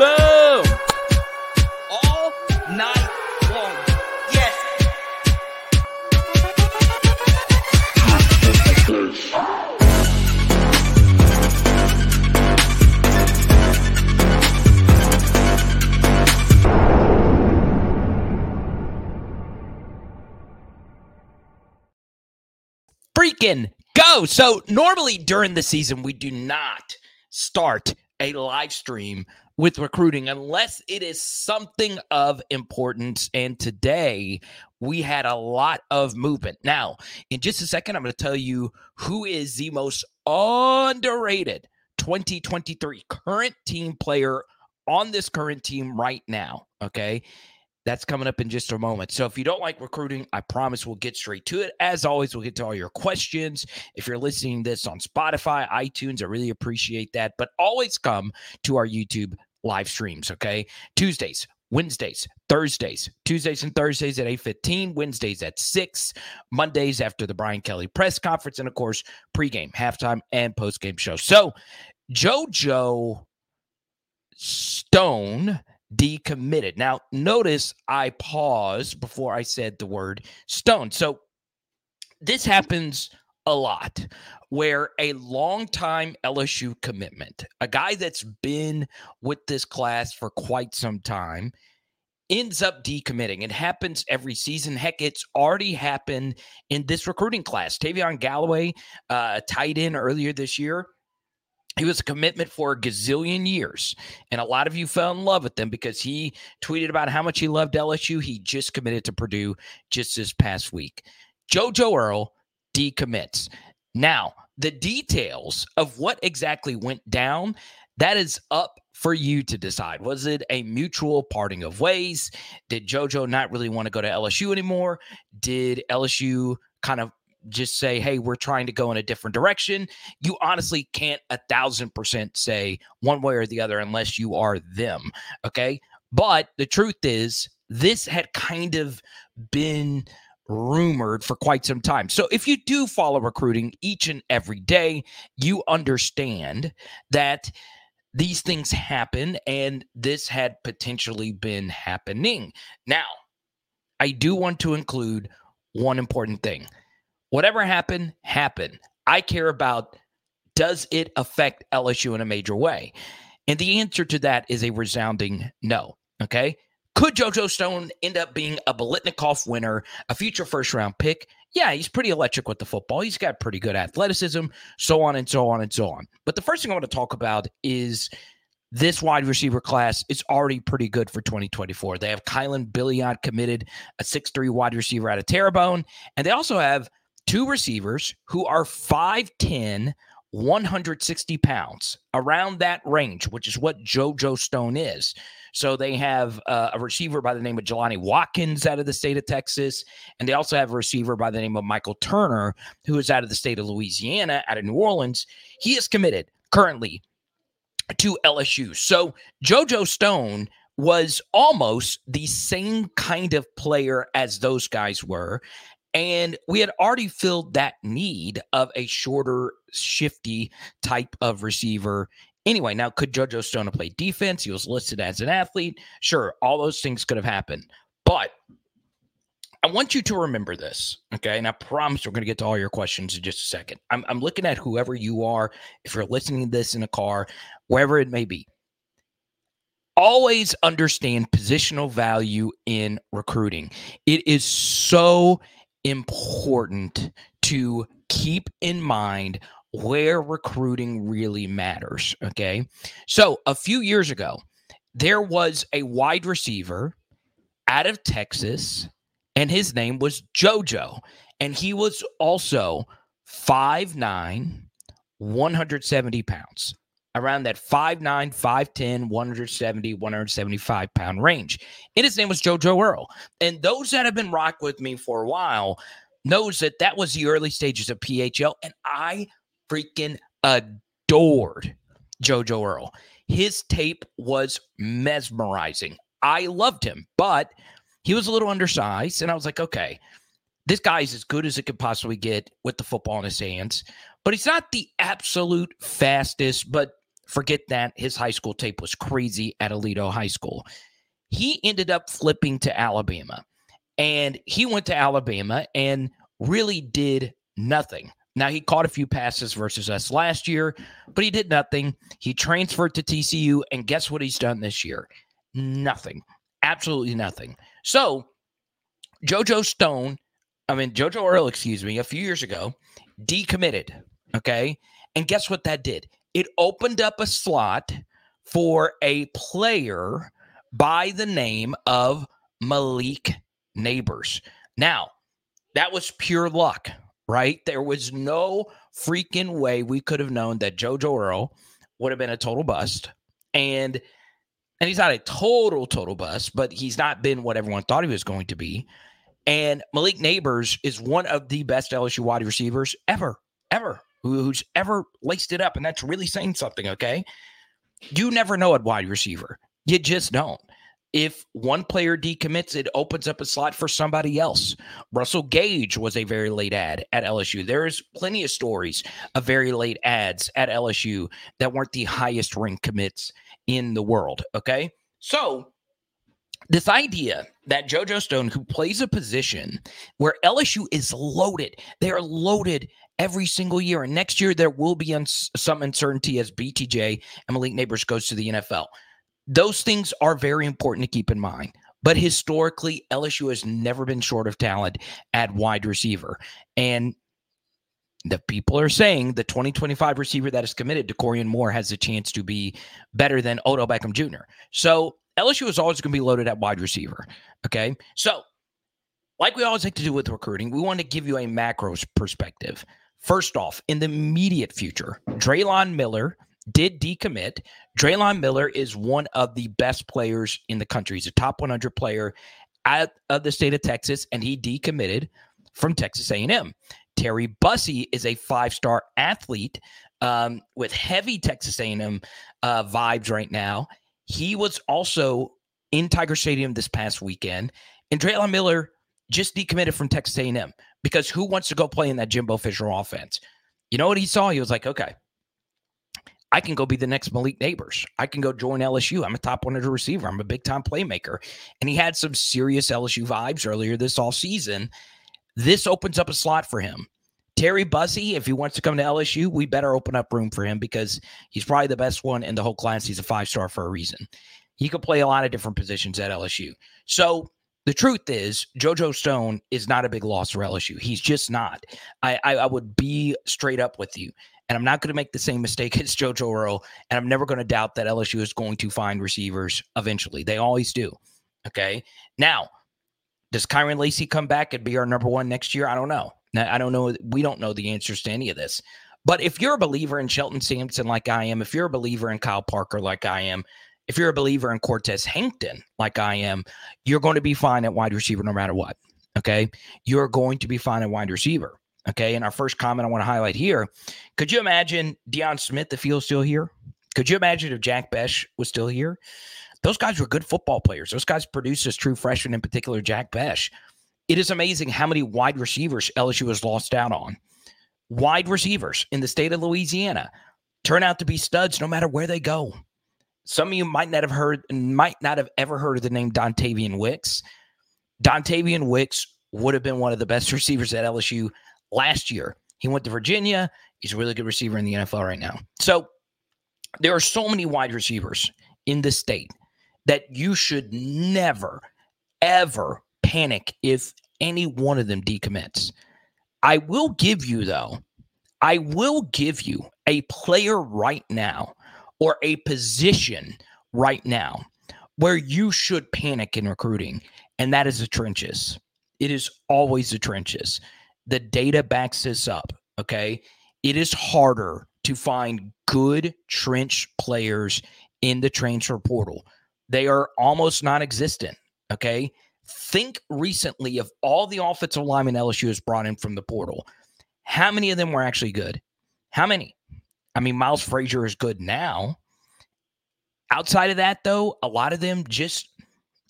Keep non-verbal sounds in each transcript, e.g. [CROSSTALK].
Boom! All night long. Yes. freaking go. So normally during the season, we do not start a live stream with recruiting unless it is something of importance. And today we had a lot of movement. Now, in just a second, I'm going to tell you who is the most underrated 2023 current team player on this current team right now. Okay. That's coming up in just a moment. So if you don't like recruiting, I promise we'll get straight to it. As always, we'll get to all your questions. If you're listening to this on Spotify, iTunes, I really appreciate that. But always come to our YouTube live streams, okay? Tuesdays, Wednesdays, Thursdays, Tuesdays and Thursdays at 8:15, Wednesdays at 6, Mondays after the Brian Kelly press conference, and of course, pregame, halftime, and postgame show. So JoJo Stone decommitted. Now, notice I paused before I said the word stone. So this happens a lot where a long-time LSU commitment, a guy that's been with this class for quite some time, ends up decommitting. It happens every season. Heck, it's already happened in this recruiting class. Tavion Galloway, uh, tight end earlier this year, he was a commitment for a gazillion years. And a lot of you fell in love with him because he tweeted about how much he loved LSU. He just committed to Purdue just this past week. JoJo Earle decommits. Now, the details of what exactly went down, that is up for you to decide. Was it a mutual parting of ways? Did JoJo not really want to go to LSU anymore? Did LSU kind of just say, hey, we're trying to go in a different direction. You honestly can't a thousand percent say one way or the other unless you are them. Okay. But the truth is, this had kind of been rumored for quite some time. So if you do follow recruiting each and every day, you understand that these things happen and this had potentially been happening. Now, I do want to include one important thing whatever happened, happened. I care about does it affect LSU in a major way? And the answer to that is a resounding no. Okay. Could JoJo Stone end up being a Biletnikoff winner, a future first round pick? Yeah, he's pretty electric with the football. He's got pretty good athleticism, so on and so on and so on. But the first thing I want to talk about is this wide receiver class is already pretty good for 2024. They have Kylan Billiot committed, a 6'3 wide receiver out of Terrebonne, and they also have two receivers who are 5'10, 160 pounds, around that range, which is what JoJo Stone is. So they have uh, a receiver by the name of Jelani Watkins out of the state of Texas, and they also have a receiver by the name of Michael Turner, who is out of the state of Louisiana, out of New Orleans. He is committed currently to LSU. So JoJo Stone was almost the same kind of player as those guys were. And we had already filled that need of a shorter, shifty type of receiver. Anyway, now could JoJo Stone play defense? He was listed as an athlete. Sure, all those things could have happened. But I want you to remember this, okay? And I promise we're going to get to all your questions in just a second. I'm, I'm looking at whoever you are, if you're listening to this in a car, wherever it may be. Always understand positional value in recruiting. It is so important to keep in mind where recruiting really matters. Okay. So a few years ago, there was a wide receiver out of Texas, and his name was JoJo. And he was also 5'9, 170 pounds around that 5'9, 5'10, 170, 175 pound range. And his name was JoJo Earle. And those that have been rock with me for a while knows that that was the early stages of PHL. And I freaking adored JoJo Earle. His tape was mesmerizing. I loved him, but he was a little undersized. And I was like, okay, this guy's as good as it could possibly get with the football in his hands, but he's not the absolute fastest, but forget that his high school tape was crazy at Aledo High School. He ended up flipping to Alabama. And he went to Alabama and really did nothing. Now, he caught a few passes versus us last year, but he did nothing. He transferred to TCU, and guess what he's done this year? Nothing. Absolutely nothing. So, JoJo Stone, I mean, JoJo Earle, excuse me, a few years ago, decommitted. Okay. And guess what that did? It opened up a slot for a player by the name of Malik Nabers. Now, that was pure luck, right? There was no freaking way we could have known that JoJo Earle would have been a total bust. And and he's not a total, total bust, but he's not been what everyone thought he was going to be. And Malik Nabers is one of the best LSU wide receivers ever, ever, who's ever laced it up. And that's really saying something, okay? You never know at wide receiver. You just don't. If one player decommits, it opens up a slot for somebody else. Russell Gage was a very late ad at LSU. There's plenty of stories of very late ads at LSU that weren't the highest rank commits in the world. Okay. So this idea that JoJo Stone, who plays a position where LSU is loaded, they are loaded every single year. And next year, there will be some uncertainty as BTJ and Malik Nabers goes to the NFL. Those things are very important to keep in mind. But historically, LSU has never been short of talent at wide receiver. And the people are saying the 2025 receiver that is committed to Corian Moore has a chance to be better than Odell Beckham Jr. So LSU is always going to be loaded at wide receiver. Okay. So, like we always like to do with recruiting, we want to give you a macro perspective. First off, in the immediate future, Drelon Miller did decommit. Drelon Miller is one of the best players in the country. He's a top 100 player out of the state of Texas, and he decommitted from Texas A&M. Terry Bussey is a five-star athlete um, with heavy Texas A&M uh, vibes right now. He was also in Tiger Stadium this past weekend, and Drelon Miller just decommitted from Texas A&M because who wants to go play in that Jimbo Fisher offense? You know what he saw? He was like, okay, I can go be the next Malik Nabers. I can go join LSU. I'm a top 100 receiver. I'm a big time playmaker. And he had some serious LSU vibes earlier this all season. This opens up a slot for him. Terry Bussey, if he wants to come to LSU, we better open up room for him because he's probably the best one in the whole class. He's a five star for a reason. He could play a lot of different positions at LSU. So the truth is, JoJo Stone is not a big loss for LSU. He's just not. I, I, I would be straight up with you. And I'm not going to make the same mistake [LAUGHS] as JoJo Earle. And I'm never going to doubt that LSU is going to find receivers eventually. They always do. Okay. Now, does Kyren Lacy come back and be our number one next year? I don't know. I don't know. We don't know the answers to any of this. But if you're a believer in Shelton Sampson like I am, if you're a believer in Kyle Parker like I am, if you're a believer in Cortez Hankton like I am, you're going to be fine at wide receiver no matter what. Okay. You're going to be fine at wide receiver. Okay. And our first comment I want to highlight here could you imagine Deion Smith if he was still here? Could you imagine if Jack Bech was still here? Those guys were good football players. Those guys produced as true freshmen, in particular, Jack Bech. It is amazing how many wide receivers LSU has lost out on. Wide receivers in the state of Louisiana turn out to be studs no matter where they go. Some of you might not have heard, might not have ever heard of the name Dontayvion Wicks. Dontayvion Wicks would have been one of the best [LAUGHS] receivers at LSU last year. He went to Virginia. He's a really good receiver in the NFL right now. So there are so many wide receivers in the state that you should never, ever panic if any one of them decommits. I will give you, though, I will give you a player right now or a position right now where you should panic in recruiting, and that is the trenches. It is always the trenches. The data backs this up. Okay. It is harder to find good trench players in the transfer portal. They are almost non existent. Okay. Think recently of all the offensive linemen LSU has brought in from the portal. How many of them were actually good? How many? I mean, Miles Frazier is good now. Outside of that, though, a lot of them just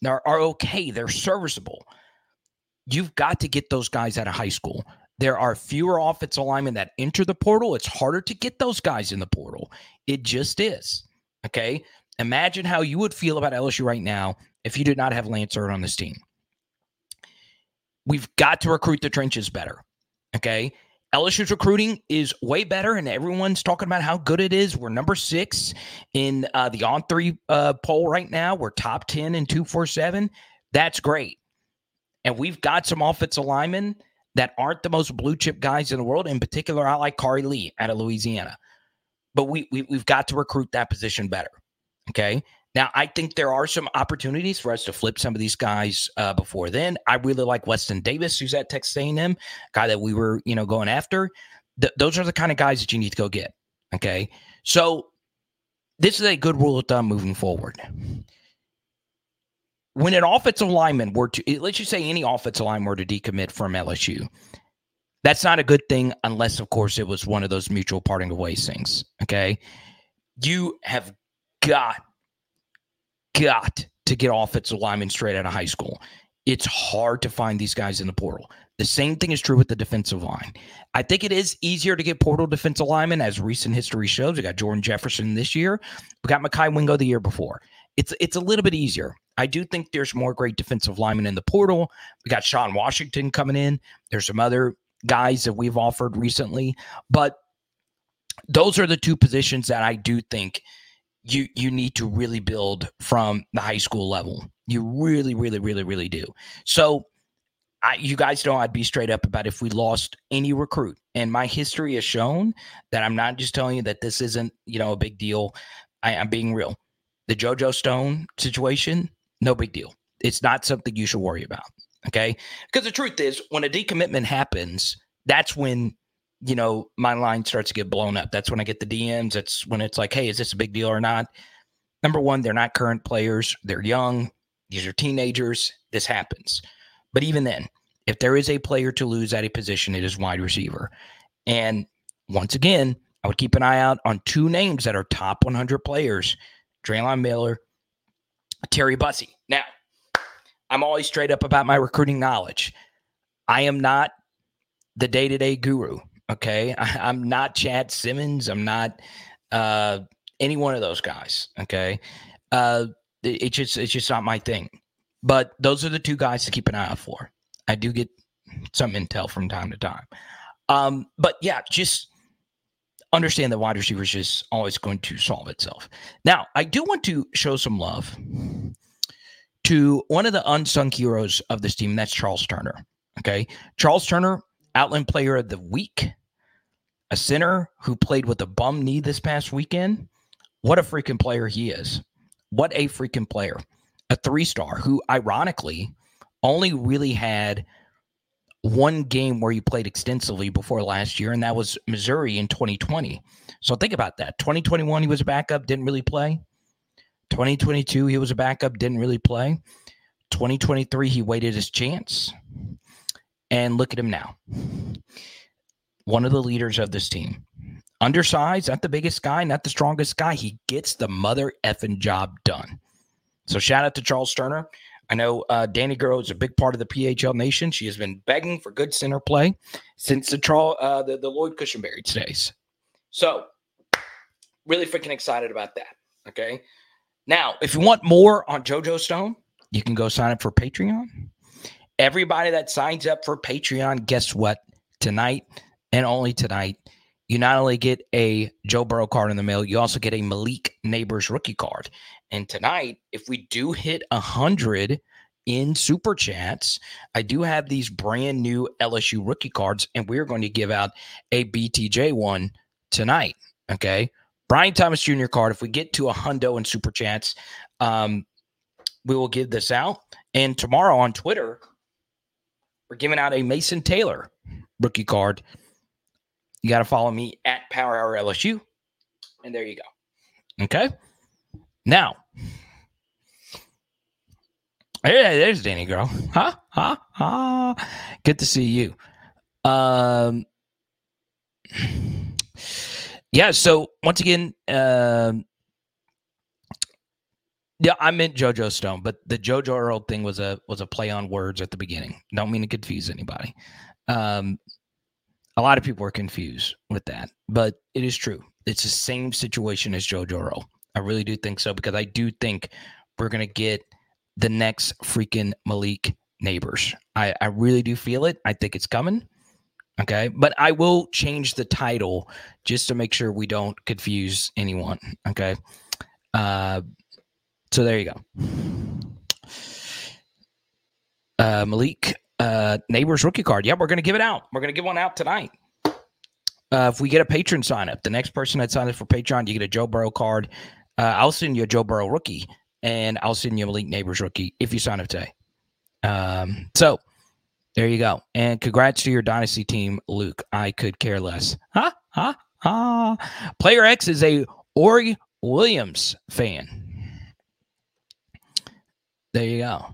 are, are okay. They're serviceable. You've got to get those guys out of high school. There are fewer offensive linemen that enter the portal. It's harder to get those guys in the portal. It just is. Okay. Imagine how you would feel about LSU right now if you did not have Lance Heard on this team. We've got to recruit the trenches better. Okay. LSU's recruiting is way better, and everyone's talking about how good it is. We're number six in uh, the on three uh, poll right now. We're top 10 in 247. That's great. And we've got some offensive linemen that aren't the most blue chip guys in the world. In particular, I like Khari Lee out of Louisiana. But we, we, we've got to recruit that position better. Okay. Now, I think there are some opportunities for us to flip some of these guys uh, before then. I really like Weston Davis, who's at Texas A&M, guy that we were, you know, going after. Th- those are the kind of guys that you need to go get. Okay, so this is a good rule of thumb moving forward. When an offensive lineman were to, let's just say any offensive lineman were to decommit from LSU, that's not a good thing unless, of course, it was one of those mutual parting of ways things. Okay, you have got got to get offensive linemen straight out of high school. It's hard to find these guys in the portal. The same thing is true with the defensive line. I think it is easier to get portal defensive linemen, as recent history shows. We got Jordan Jefferson this year. We got Mekhi Wingo the year before. It's it's a little bit easier. I do think there's more great defensive linemen in the portal. We got Sean Washington coming in. There's some other guys that we've offered recently, but those are the two positions that I do think you you need to really build from the high school level. You really, really, really, really do. So I, you guys know I'd be straight up about if we lost any recruit. And my history has shown that I'm not just telling you that this isn't, you know, a big deal. I, I'm being real. The JoJo Stone situation, no big deal. It's not something you should worry about. Okay. Because the truth is, when a decommitment happens, that's when you know, my line starts to get blown up. That's when I get the DMs. That's when it's like, hey, is this a big deal or not? Number one, they're not current players. They're young. These are teenagers. This happens. But even then, if there is a player to lose at a position, it is wide receiver. And once again, I would keep an eye out on two names that are top 100 players Drelon Miller, Terry Bussey. Now, I'm always straight up about my recruiting knowledge. I am not the day to day guru. Okay. [LAUGHS] I, am not Chad Simmons. I'm not uh, any one of those guys. Okay. Uh, it, it just it's just not my thing. But those are the two guys to keep an eye out for. I do get some intel from time to time. Um, but yeah, just understand that wide receiver is just always going to solve itself. Now, I do want to show some love to one of the unsung heroes of this team. That's Charles Turner. Okay. Charles Turner, Outland Player of the Week a center who played with a bum knee this past weekend. What a freaking player he is. What a freaking player. A three star who, ironically, only really had one game where he played extensively before last year, and that was Missouri in 2020. So think about that. 2021, he was a backup, didn't really play. 2022, he was a backup, didn't really play. 2023, he waited his chance. And look at him now one of the leaders of this team. Undersized, not the biggest guy, not the strongest guy. He gets the mother effing job done. So shout out to Charles Turner. I know uh, Danny Girl is a big part of the PHL Nation. She has been begging for good center play since the uh, the, the Lloyd Cushenberry days. So really freaking excited about that. Okay. Now, if you want more on JoJo Stone, you can go sign up for Patreon. Everybody that signs up for Patreon, guess what? Tonight, and only tonight, you not only get a Joe Burrow card in the mail, you also get a Malik Nabers rookie card. And tonight, if we do hit a hundred in super chats, I do have these brand new LSU rookie cards, and we're going to give out a BTJ one tonight. Okay. Brian Thomas Jr. card. If we get to a hundo in super chats, um, we will give this out. And tomorrow on Twitter, we're giving out a Mason Taylor rookie card you got to follow me at Power Hour LSU. And there you go. Okay. Now, hey, there's Danny Girl. Huh? Huh? Huh? Good to see you. Um, yeah. So once again, um, yeah, I meant JoJo Stone, but the JoJo Earle thing was a was a play on words at the beginning. Don't mean to confuse anybody. Um, A lot of people are confused with that, but it is true. It's the same situation as Joe Burrow. I really do think so because I do think we're going to get the next freaking Malik Nabers. I, I really do feel it. I think it's coming. Okay. But I will change the title just to make sure we don't confuse anyone. Okay. Uh, so there you go. Uh, Malik uh, Nabers rookie card. Yeah, we're going to give it out. We're going to give one out tonight. Uh, if we get a patron sign up, the next person that signs up for Patreon, you get a Joe Burrow card. Uh, I'll send you a Joe Burrow rookie, and I'll send you a Malik Nabers rookie if you sign up today. Um, so there you go. And congrats to your dynasty team, Luke. I could care less. Ha ha ha. Player X is a Ori Williams fan. There you go.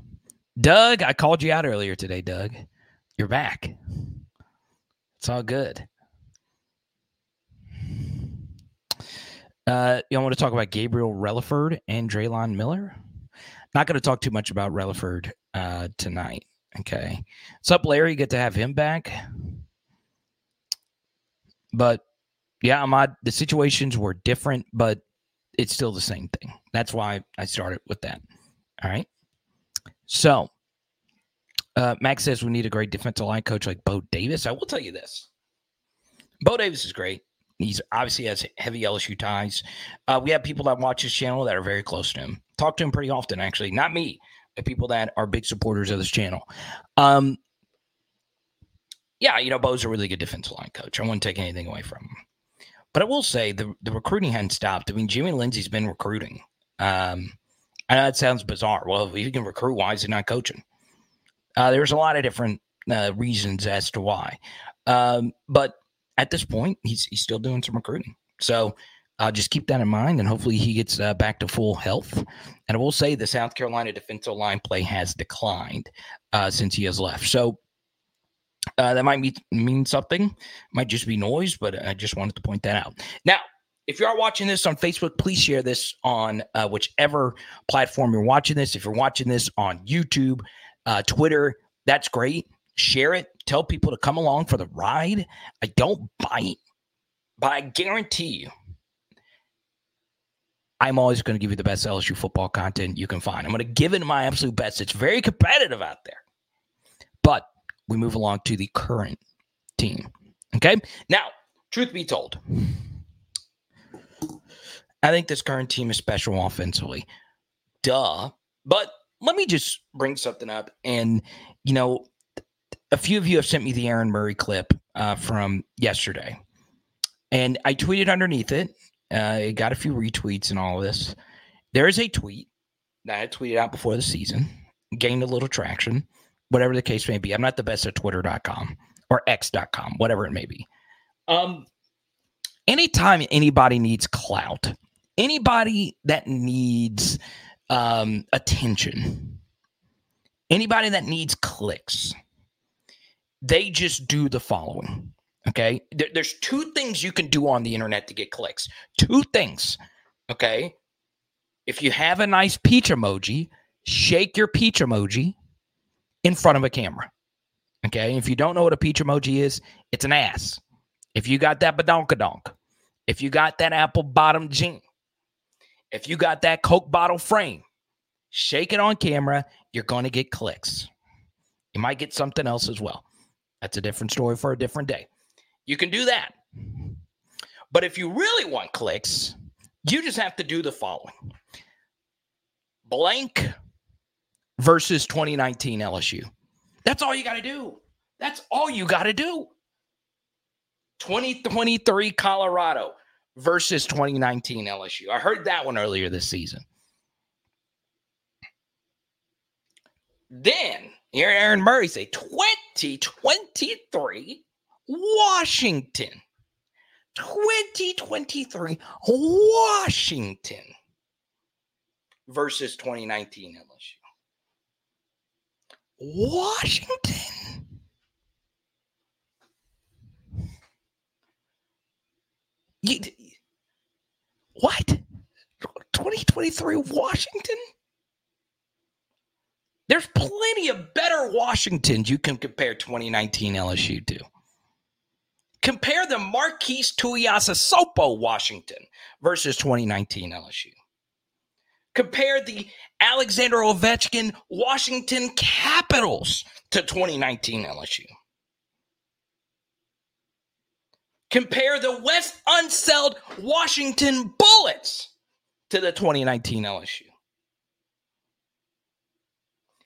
Doug, I called you out earlier today, Doug. You're back. It's all good. Uh, y'all want to talk about Gabriel Relaford and Drelon Miller? Not going to talk too much about Relaford uh, tonight. Okay. What's up, Larry? Good to have him back. But yeah, Ahmad, the situations were different, but it's still the same thing. That's why I started with that. All right. So, uh, Max says we need a great defensive line coach like Bo Davis. I will tell you this Bo Davis is great. He's obviously has heavy LSU ties. Uh, we have people that watch his channel that are very close to him. Talk to him pretty often, actually. Not me, but people that are big supporters of this channel. Um, yeah, you know, Bo's a really good defensive line coach. I wouldn't take anything away from him. But I will say the, the recruiting hadn't stopped. I mean, Jimmy Lindsey's been recruiting. Um, I know that sounds bizarre. Well, if he can recruit, why is he not coaching? Uh, there's a lot of different uh, reasons as to why. Um, but at this point, he's he's still doing some recruiting. So uh, just keep that in mind, and hopefully he gets uh, back to full health. And I will say the South Carolina defensive line play has declined uh, since he has left. So uh, that might mean, mean something. Might just be noise, but I just wanted to point that out. Now, if you are watching this on Facebook, please share this on uh, whichever platform you're watching this. If you're watching this on YouTube, uh, Twitter, that's great. Share it. Tell people to come along for the ride. I don't bite, but I guarantee you, I'm always going to give you the best LSU football content you can find. I'm going to give it my absolute best. It's very competitive out there. But we move along to the current team. Okay. Now, truth be told, I think this current team is special offensively. Duh. But let me just bring something up. And, you know, a few of you have sent me the Aaron Murray clip uh, from yesterday. And I tweeted underneath it. Uh, it got a few retweets and all this. There is a tweet that I tweeted out before the season, gained a little traction, whatever the case may be. I'm not the best at twitter.com or x.com, whatever it may be. Um, anytime anybody needs clout, anybody that needs um, attention, anybody that needs clicks, they just do the following. Okay. There, there's two things you can do on the internet to get clicks. Two things. Okay. If you have a nice peach emoji, shake your peach emoji in front of a camera. Okay. If you don't know what a peach emoji is, it's an ass. If you got that badonkadonk, if you got that apple bottom jean, if you got that Coke bottle frame, shake it on camera, you're going to get clicks. You might get something else as well. That's a different story for a different day. You can do that. But if you really want clicks, you just have to do the following blank versus 2019 LSU. That's all you got to do. That's all you got to do. 2023 Colorado versus 2019 LSU. I heard that one earlier this season. Then here Aaron Murray say 2023 Washington. 2023 Washington versus 2019 LSU. Washington. What? 2023 Washington? There's plenty of better Washingtons you can compare 2019 LSU to. Compare the Marquis Tuiasosopo Washington versus 2019 LSU. Compare the Alexander Ovechkin Washington Capitals to 2019 LSU. Compare the Wes Unseld Washington Bullets to the 2019 LSU.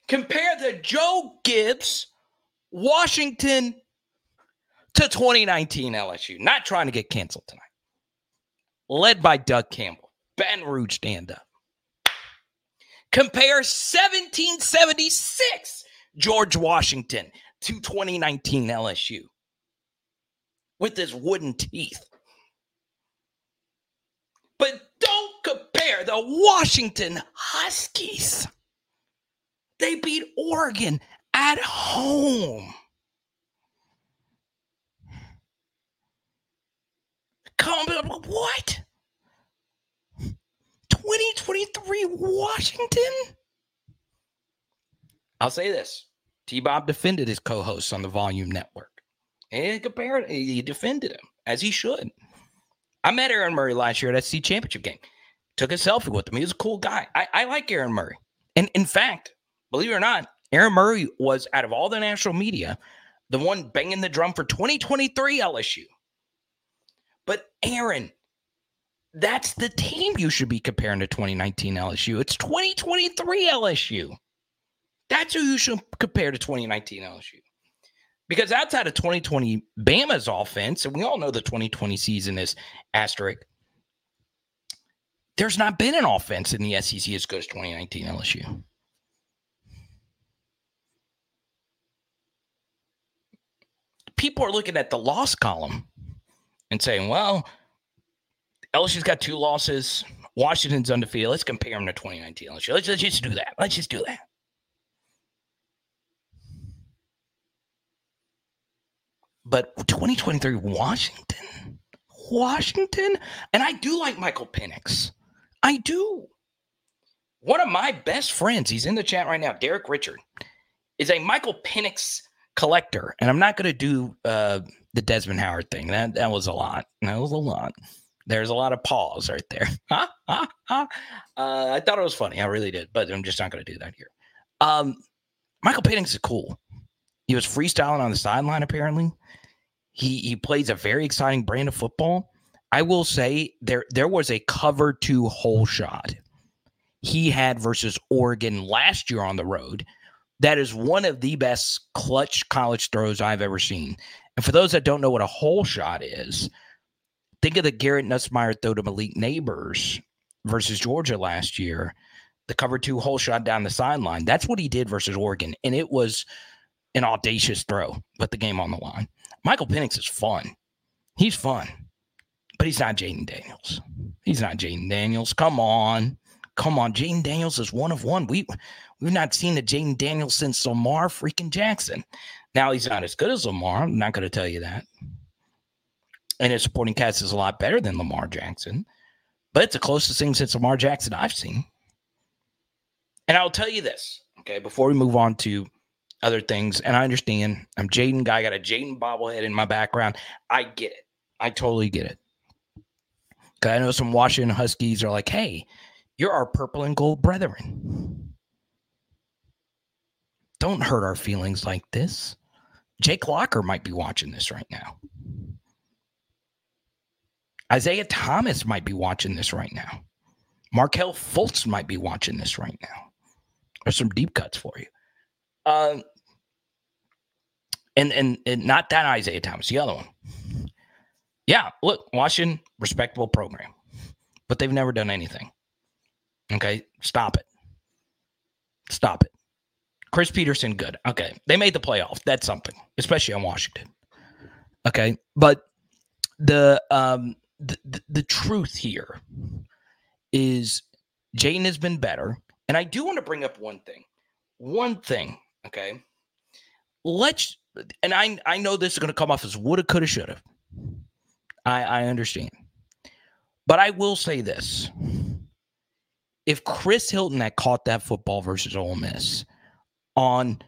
Compare the Joe Gibbs Washington to 2019 LSU. Not trying to get canceled tonight. Led by Doug Campbell. Ben Rouge stand up. Compare 1776 George Washington to 2019 LSU with his wooden teeth. But don't compare the Washington Huskies. They beat Oregon at home. Come, what? 2023 Washington? I'll say this. T Bob defended his co hosts on the Volume Network. And compared, eh, he defended him as he should. I met Aaron Murray last year at SEC Championship game. Took a selfie with him. He was a cool guy. I, I like Aaron Murray. And in fact, believe it or not, Aaron Murray was out of all the national media, the one banging the drum for 2023 LSU. But Aaron, that's the team you should be comparing to 2019 LSU. It's 2023 LSU. That's who you should compare to 2019 LSU. Because outside of 2020 Bama's offense, and we all know the 2020 season is asterisk, there's not been an offense in the SEC as good as 2019 LSU. People are looking at the loss column and saying, well, LSU's got two losses. Washington's undefeated. Let's compare them to 2019 LSU. Let's, let's just do that. Let's just do that. But 2023 Washington, Washington, and I do like Michael Penix. I do. One of my best friends, he's in the chat right now, Derek Richard, is a Michael Penix collector. And I'm not going to do uh, the Desmond Howard thing. That that was a lot. That was a lot. There's a lot of pause right there. [LAUGHS] uh, I thought it was funny. I really did, but I'm just not going to do that here. Um, Michael Penix is cool. He was freestyling on the sideline, apparently. He he plays a very exciting brand of football. I will say there there was a cover two hole shot he had versus Oregon last year on the road. That is one of the best clutch college throws I've ever seen. And for those that don't know what a hole shot is, think of the Garrett Nussmeier throw to Malik Nabers versus Georgia last year. The cover two hole shot down the sideline. That's what he did versus Oregon. And it was an audacious throw, put the game on the line. Michael Penix is fun. He's fun, but he's not Jayden Daniels. He's not Jayden Daniels. Come on. Come on. Jayden Daniels is one of one. We, we've not seen a Jayden Daniels since Lamar freaking Jackson. Now he's not as good as Lamar. I'm not going to tell you that. And his supporting cast is a lot better than Lamar Jackson, but it's the closest thing since Lamar Jackson I've seen. And I'll tell you this, okay, before we move on to other things. And I understand I'm Jayden guy, I got a Jayden bobblehead in my background. I get it. I totally get it. Cause I know some Washington Huskies are like, hey, you're our purple and gold brethren. Don't hurt our feelings like this. Jake Locker might be watching this right now. Isaiah Thomas might be watching this right now. Markelle Fultz might be watching this right now. There's some deep cuts for you. Um, and, and and not that Isaiah Thomas, the other one. Yeah, look, Washington, respectable program, but they've never done anything. Okay, stop it. Stop it. Chris Petersen, good. Okay, they made the playoff. That's something, especially on Washington. Okay, but the um the, the, the truth here is Jayden has been better, and I do want to bring up one thing. One thing, okay. Let's and I I know this is going to come off as woulda, coulda, shoulda. I I understand, but I will say this: if Chris Hilton had caught that football versus Ole Miss on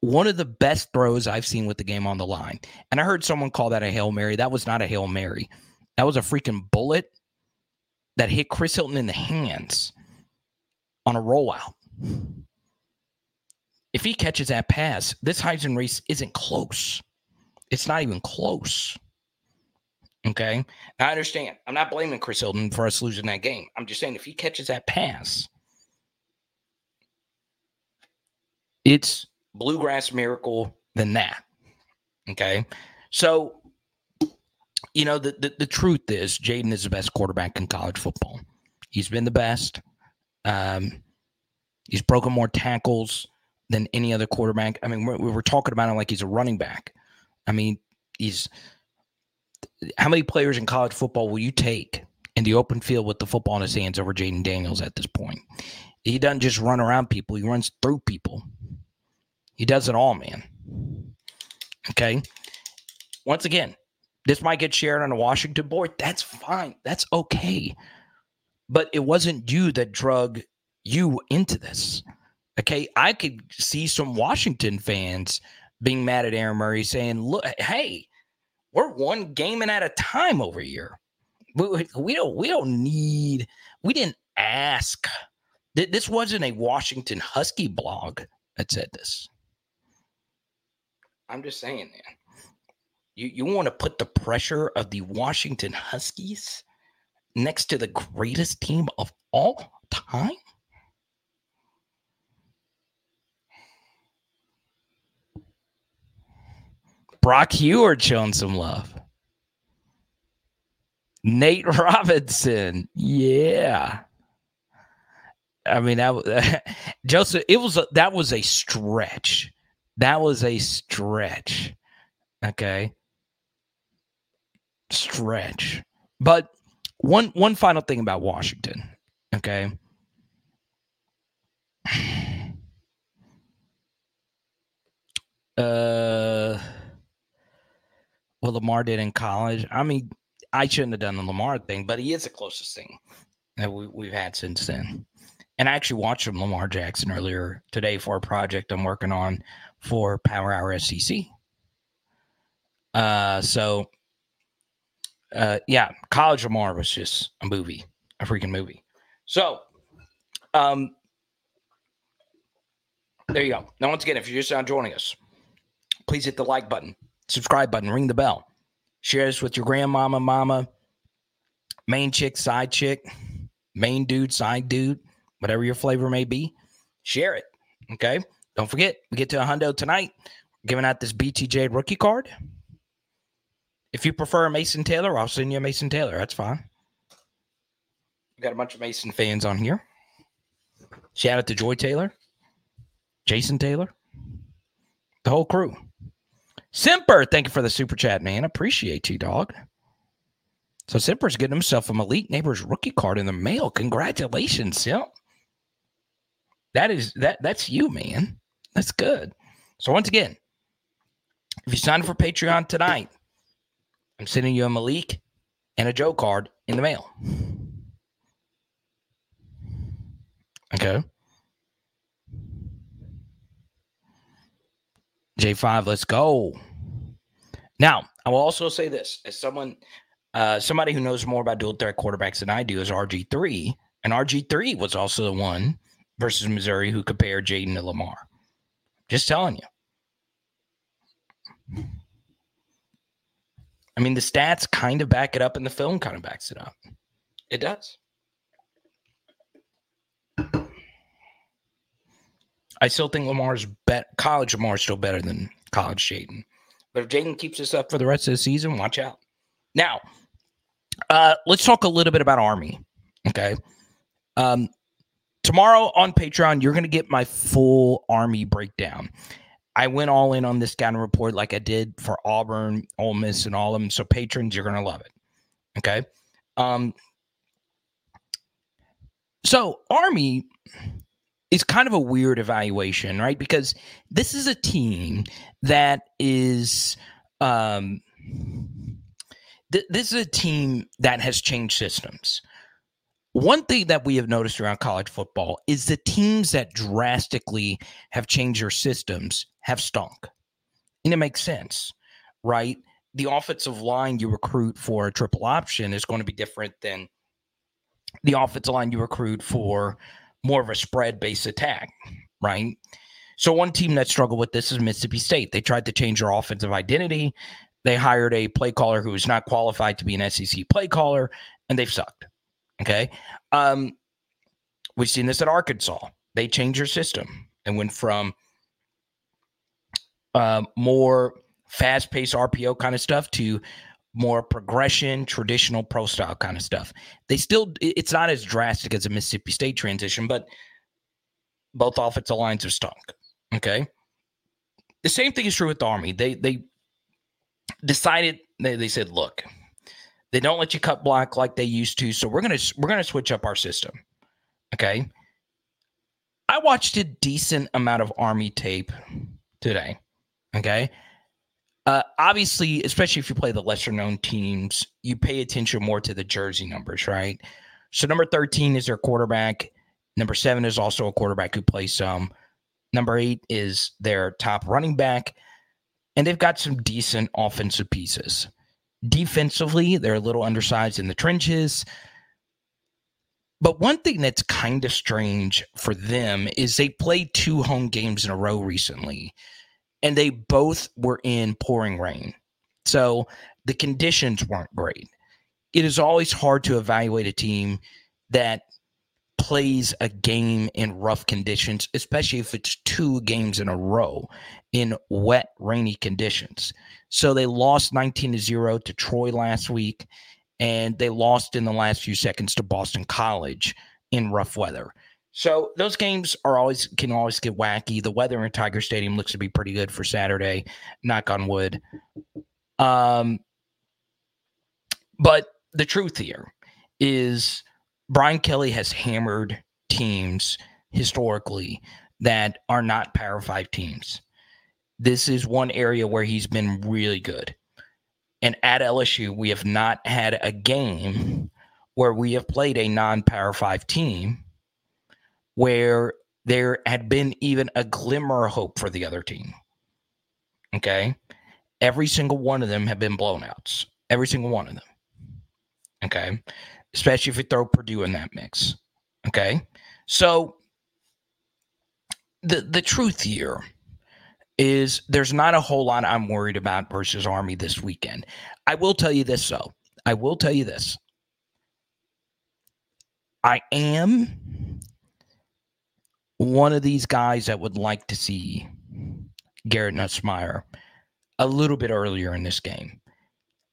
one of the best throws I've seen with the game on the line. And I heard someone call that a Hail Mary. That was not a Hail Mary. That was a freaking bullet that hit Chris Hilton in the hands on a rollout. He catches that pass, this Heisman race isn't close. It's not even close. Okay. I understand. I'm not blaming Chris Hilton for us losing that game. I'm just saying if he catches that pass, it's bluegrass miracle than that. Okay. So, you know, the, the, the truth is Jayden is the best quarterback in college football. He's been the best. Um, he's broken more tackles than any other quarterback. I mean, we're, we're talking about him like he's a running back. I mean, he's how many players in college football will you take in the open field with the football in his hands over Jayden Daniels at this point? He doesn't just run around people, he runs through people. He does it all, man. Okay. Once again, this might get shared on the Washington board. That's fine. That's okay. But it wasn't you that drug you into this. Okay. I could see some Washington fans being mad at Aaron Murray saying, look, hey, we're one gaming at a time over here. We, we don't we don't need we didn't ask. This wasn't a Washington Husky blog that said this. I'm just saying, man. You you want to put the pressure of the Washington Huskies next to the greatest team of all time? Brock Huard showing some love. Nate [LAUGHS] Robinson, yeah. I mean that [LAUGHS] Joseph. It was a, that was a stretch that was a stretch. Okay. Stretch. But one one final thing about Washington. Okay. [SIGHS] Uh well Lamar did in college. I mean, I shouldn't have done the Lamar thing, but he is the closest thing that we, we've had since then. And I actually watched some Lamar Jackson earlier today for a project I'm working on for Power Hour SEC. Uh, so, uh, yeah, College Lamar was just a movie, a freaking movie. So, um, there you go. Now, once again, if you're just now joining us, please hit the like button, subscribe button, ring the bell, share this with your grandmama, mama, main chick, side chick, main dude, side dude, whatever your flavor may be. Share it. Okay. Don't forget, we get to a hundo tonight. Giving out this BTJ rookie card. If you prefer Mason Taylor, I'll send you a Mason Taylor. That's fine. We got a bunch of Mason fans on here. Shout out to Joy Taylor, Jason Taylor, the whole crew. Simper, thank you for the super chat, man. Appreciate you, dog. So Simper's getting himself a Malik Nabers rookie card in the mail. Congratulations, Simp. That is that that's you, man. That's good. So once again, if you sign up for Patreon tonight, I'm sending you a Malik and a Joe card in the mail. Okay. J5, let's go. Now, I will also say this as someone, uh, somebody who knows more about dual threat quarterbacks than I do is RG3. And RG3 was also the one versus Missouri who compared Jayden to Lamar. Just telling you. I mean, the stats kind of back it up, and the film kind of backs it up. It does. I still think Lamar's bet college Lamar's still better than college Jayden. But if Jayden keeps this up for the rest of the season, watch out. Now, uh, let's talk a little bit about Army. Okay. Um, tomorrow on Patreon, you're going to get my full Army breakdown. I went all in on this of report like I did for Auburn, Ole Miss, and all of them. So patrons, you're going to love it. Okay. Um, so Army is kind of a weird evaluation, right? Because this is a team that is um, th- this is a team that has changed systems. one thing that we have noticed around college football is the teams that drastically have changed their systems have stunk. And it makes sense, right? The offensive line you recruit for a triple option is going to be different than the offensive line you recruit for more of a spread based attack, right? So one team that struggled with this is Mississippi State. They tried to change their offensive identity. They hired a play caller who was not qualified to be an SEC play caller, and they've sucked. Okay. Um, we've seen this at Arkansas. They changed their system and went from uh, more fast paced RPO kind of stuff to more progression, traditional pro style kind of stuff. They still, it's not as drastic as a Mississippi State transition, but both offensive lines are stunk. Okay. The same thing is true with the Army. They, they decided, they, they said, look, they don't let you cut block like they used to. So we're gonna we're gonna switch up our system. Okay. I watched a decent amount of army tape today. Okay. Uh, obviously, especially if you play the lesser known teams, you pay attention more to the jersey numbers, right? So number 13 is their quarterback. Number seven is also a quarterback who plays some. Number eight is their top running back. And they've got some decent offensive pieces. Defensively, they're a little undersized in the trenches. But one thing that's kind of strange for them is they played two home games in a row recently, and they both were in pouring rain. So the conditions weren't great. It is always hard to evaluate a team that plays a game in rough conditions, especially if it's two games in a row in wet, rainy conditions. So they lost 19 to 0 to Troy last week, and they lost in the last few seconds to Boston College in rough weather. So those games are always can always get wacky. The weather in Tiger Stadium looks to be pretty good for Saturday, knock on wood. Um, but the truth here is Brian Kelly has hammered teams historically that are not Power Five teams. This is one area where he's been really good. And at LSU, we have not had a game where we have played a non Power Five team where there had been even a glimmer of hope for the other team. Okay. Every single one of them have been blownouts. Every single one of them. Okay especially if you throw Purdue in that mix. Okay. So the the truth here is there's not a whole lot I'm worried about versus Army this weekend. I will tell you this though. I will tell you this. I am one of these guys that would like to see Garrett Nussmeier a little bit earlier in this game.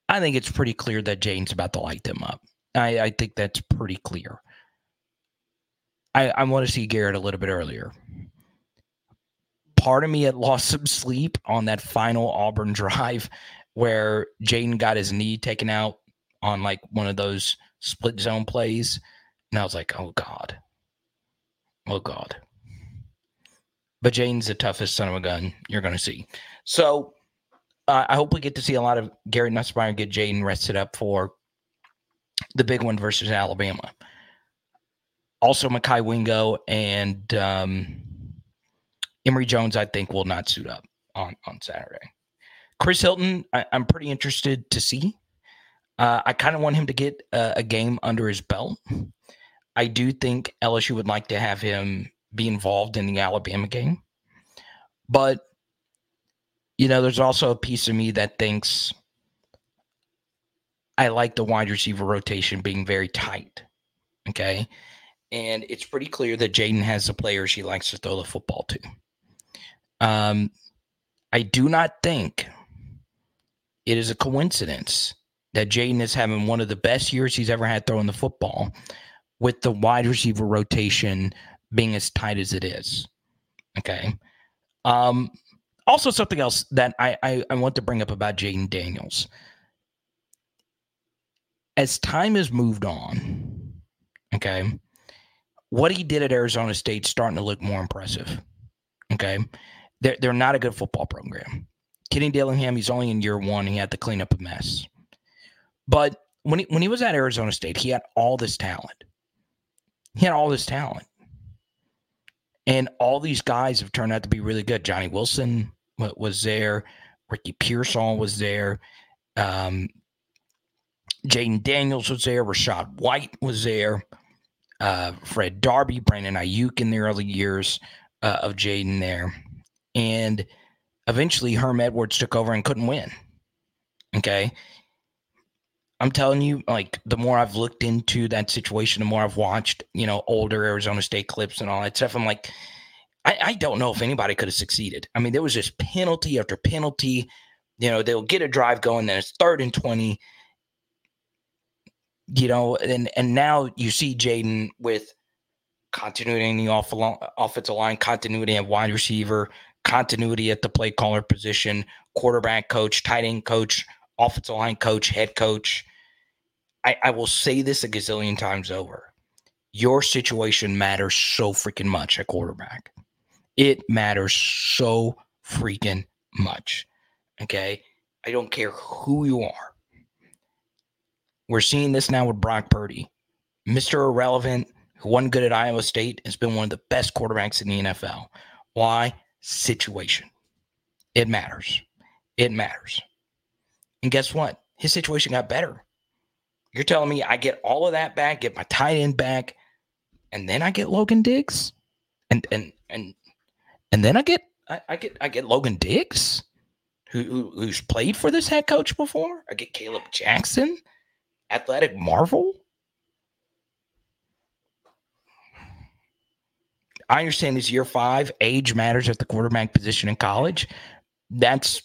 I think it's pretty clear that Jane's about to light them up. I, I think that's pretty clear. I, I want to see Garrett a little bit earlier. Part of me had lost some sleep on that final Auburn [LAUGHS] drive where Jaden got his knee taken out on like one of those split zone plays. And I was like, oh God. Oh God. But Jaden's the toughest son of a gun you're going to see. So uh, I hope we get to see a lot of Gary Nussmeier get Jaden rested up for the big one versus Alabama. Also, Mekhi Wingo and um, Emery Jones, I think, will not suit up on, on Saturday. Chris Hilton, I, am pretty interested to see. Uh, I kind of want him to get a, a game under his belt. I do think LSU would like to have him be involved in the Alabama game. But, you know, there's also a piece of me that thinks – I like the wide receiver rotation being very tight. Okay. And it's pretty clear that Jaden has the players he likes to throw the football to. Um, I do not think it is a coincidence that Jaden is having one of the best years he's ever had throwing the football with the wide receiver rotation being as tight as it is. Okay. Um, also, something else that I, I, I want to bring up about Jayden Daniels as time has moved on, okay, what he did at Arizona State starting to look more impressive. Okay. They're, they're not a good football program. Kenny Dillingham, he's only in year one. He had to clean up a mess. But when he, when he was at Arizona State, he had all this talent. He had all this talent. And all these guys have turned out to be really good. Johnny Wilson was there. Ricky Pearsall was there. Um, Jayden Daniels was there. Rachaad White was there. Uh, Fred Darby, Brandon Aiyuk in the early years uh, of Jayden there. And eventually Herm Edwards took over and couldn't win. Okay. I'm telling you, like the more I've looked into that situation, the more I've watched, you know, older Arizona State clips and all that stuff. I'm like, I, I don't know if anybody could have succeeded. I mean, there was just penalty after penalty. You know, they'll get a drive going, then it's third and 20. You know, and and now you see Jayden with continuity in the off- offensive line, continuity at wide receiver, continuity at the play caller position, quarterback coach, tight end coach, offensive line coach, head coach. I, I will say this a gazillion times over. Your situation matters so freaking much at quarterback. It matters so freaking much. Okay. I don't care who you are. We're seeing this now with Brock Purdy. Mr. Irrelevant, who wasn't good at Iowa State, has been one of the best quarterbacks in the NFL. Why? Situation. It matters. It matters. And guess what? His situation got better. You're telling me I get all of that back, get my tight end back, and then I get Logan Diggs? And and and and then I get I, I get I get Logan Diggs, who, who who's played for this head coach before. I get Caleb Jackson, athletic marvel. I understand this year five, age matters at the quarterback position in college. That's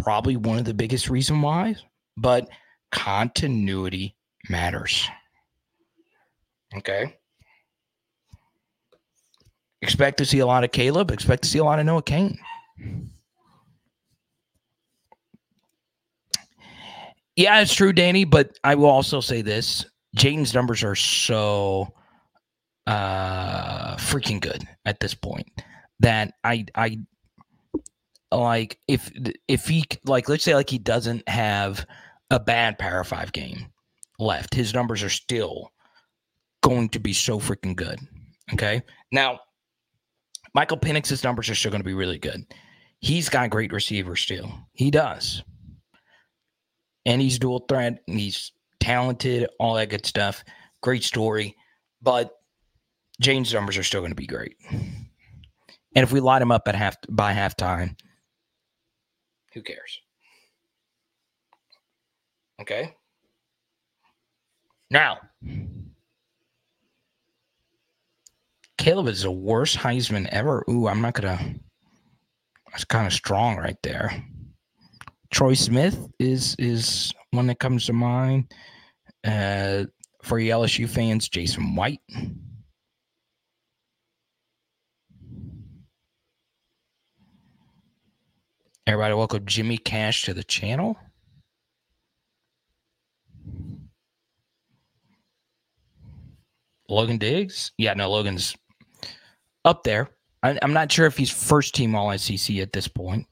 probably one of the biggest reason why, but continuity matters. Okay. Expect to see a lot of Caleb, expect to see a lot of Noah Cain. Yeah, it's true, Danny, but I will also say this. Jaden's numbers are so uh freaking good at this point that I I like if if he like let's say like he doesn't have a bad Power Five game left, his numbers are still going to be so freaking good. Okay, now Michael Penix's numbers are still going to be really good. He's got great receivers still. He does, and he's dual threat. He's talented, all that good stuff. Great story, but James' numbers are still going to be great. And if we light him up at half by halftime, who cares? Okay. Now, Caleb is the worst Heisman ever. Ooh, I'm not gonna. That's kind of strong right there. Troy Smith is is one that comes to mind. Uh, for you LSU fans, Jason White. Everybody, welcome Jimmy Cash to the channel. Logan Diggs? Yeah, no, Logan's up there. I, am not sure if he's first team All SEC at this point.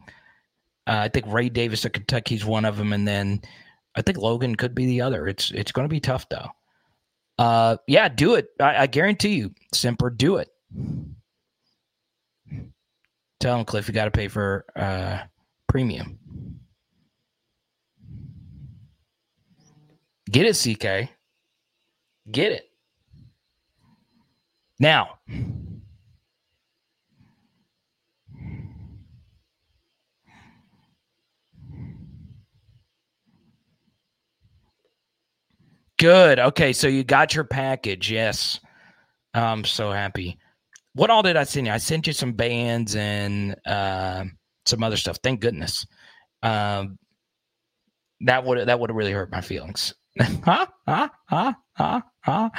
Uh, I think Ray Davis of Kentucky's one of them, and then I think Logan could be the other. It's it's going to be tough though. Uh, yeah, do it. I, I guarantee you, Semper, do it. Tell him, Cliff, you got to pay for uh, premium. Get it, CK. Get it. Now, good. Okay, so you got your package. Yes. I'm so happy. What all did I send you? I sent you some bands and uh, some other stuff. Thank goodness. Um, that would that would have really hurt my feelings. [LAUGHS] huh? Huh? Huh? Huh? Huh?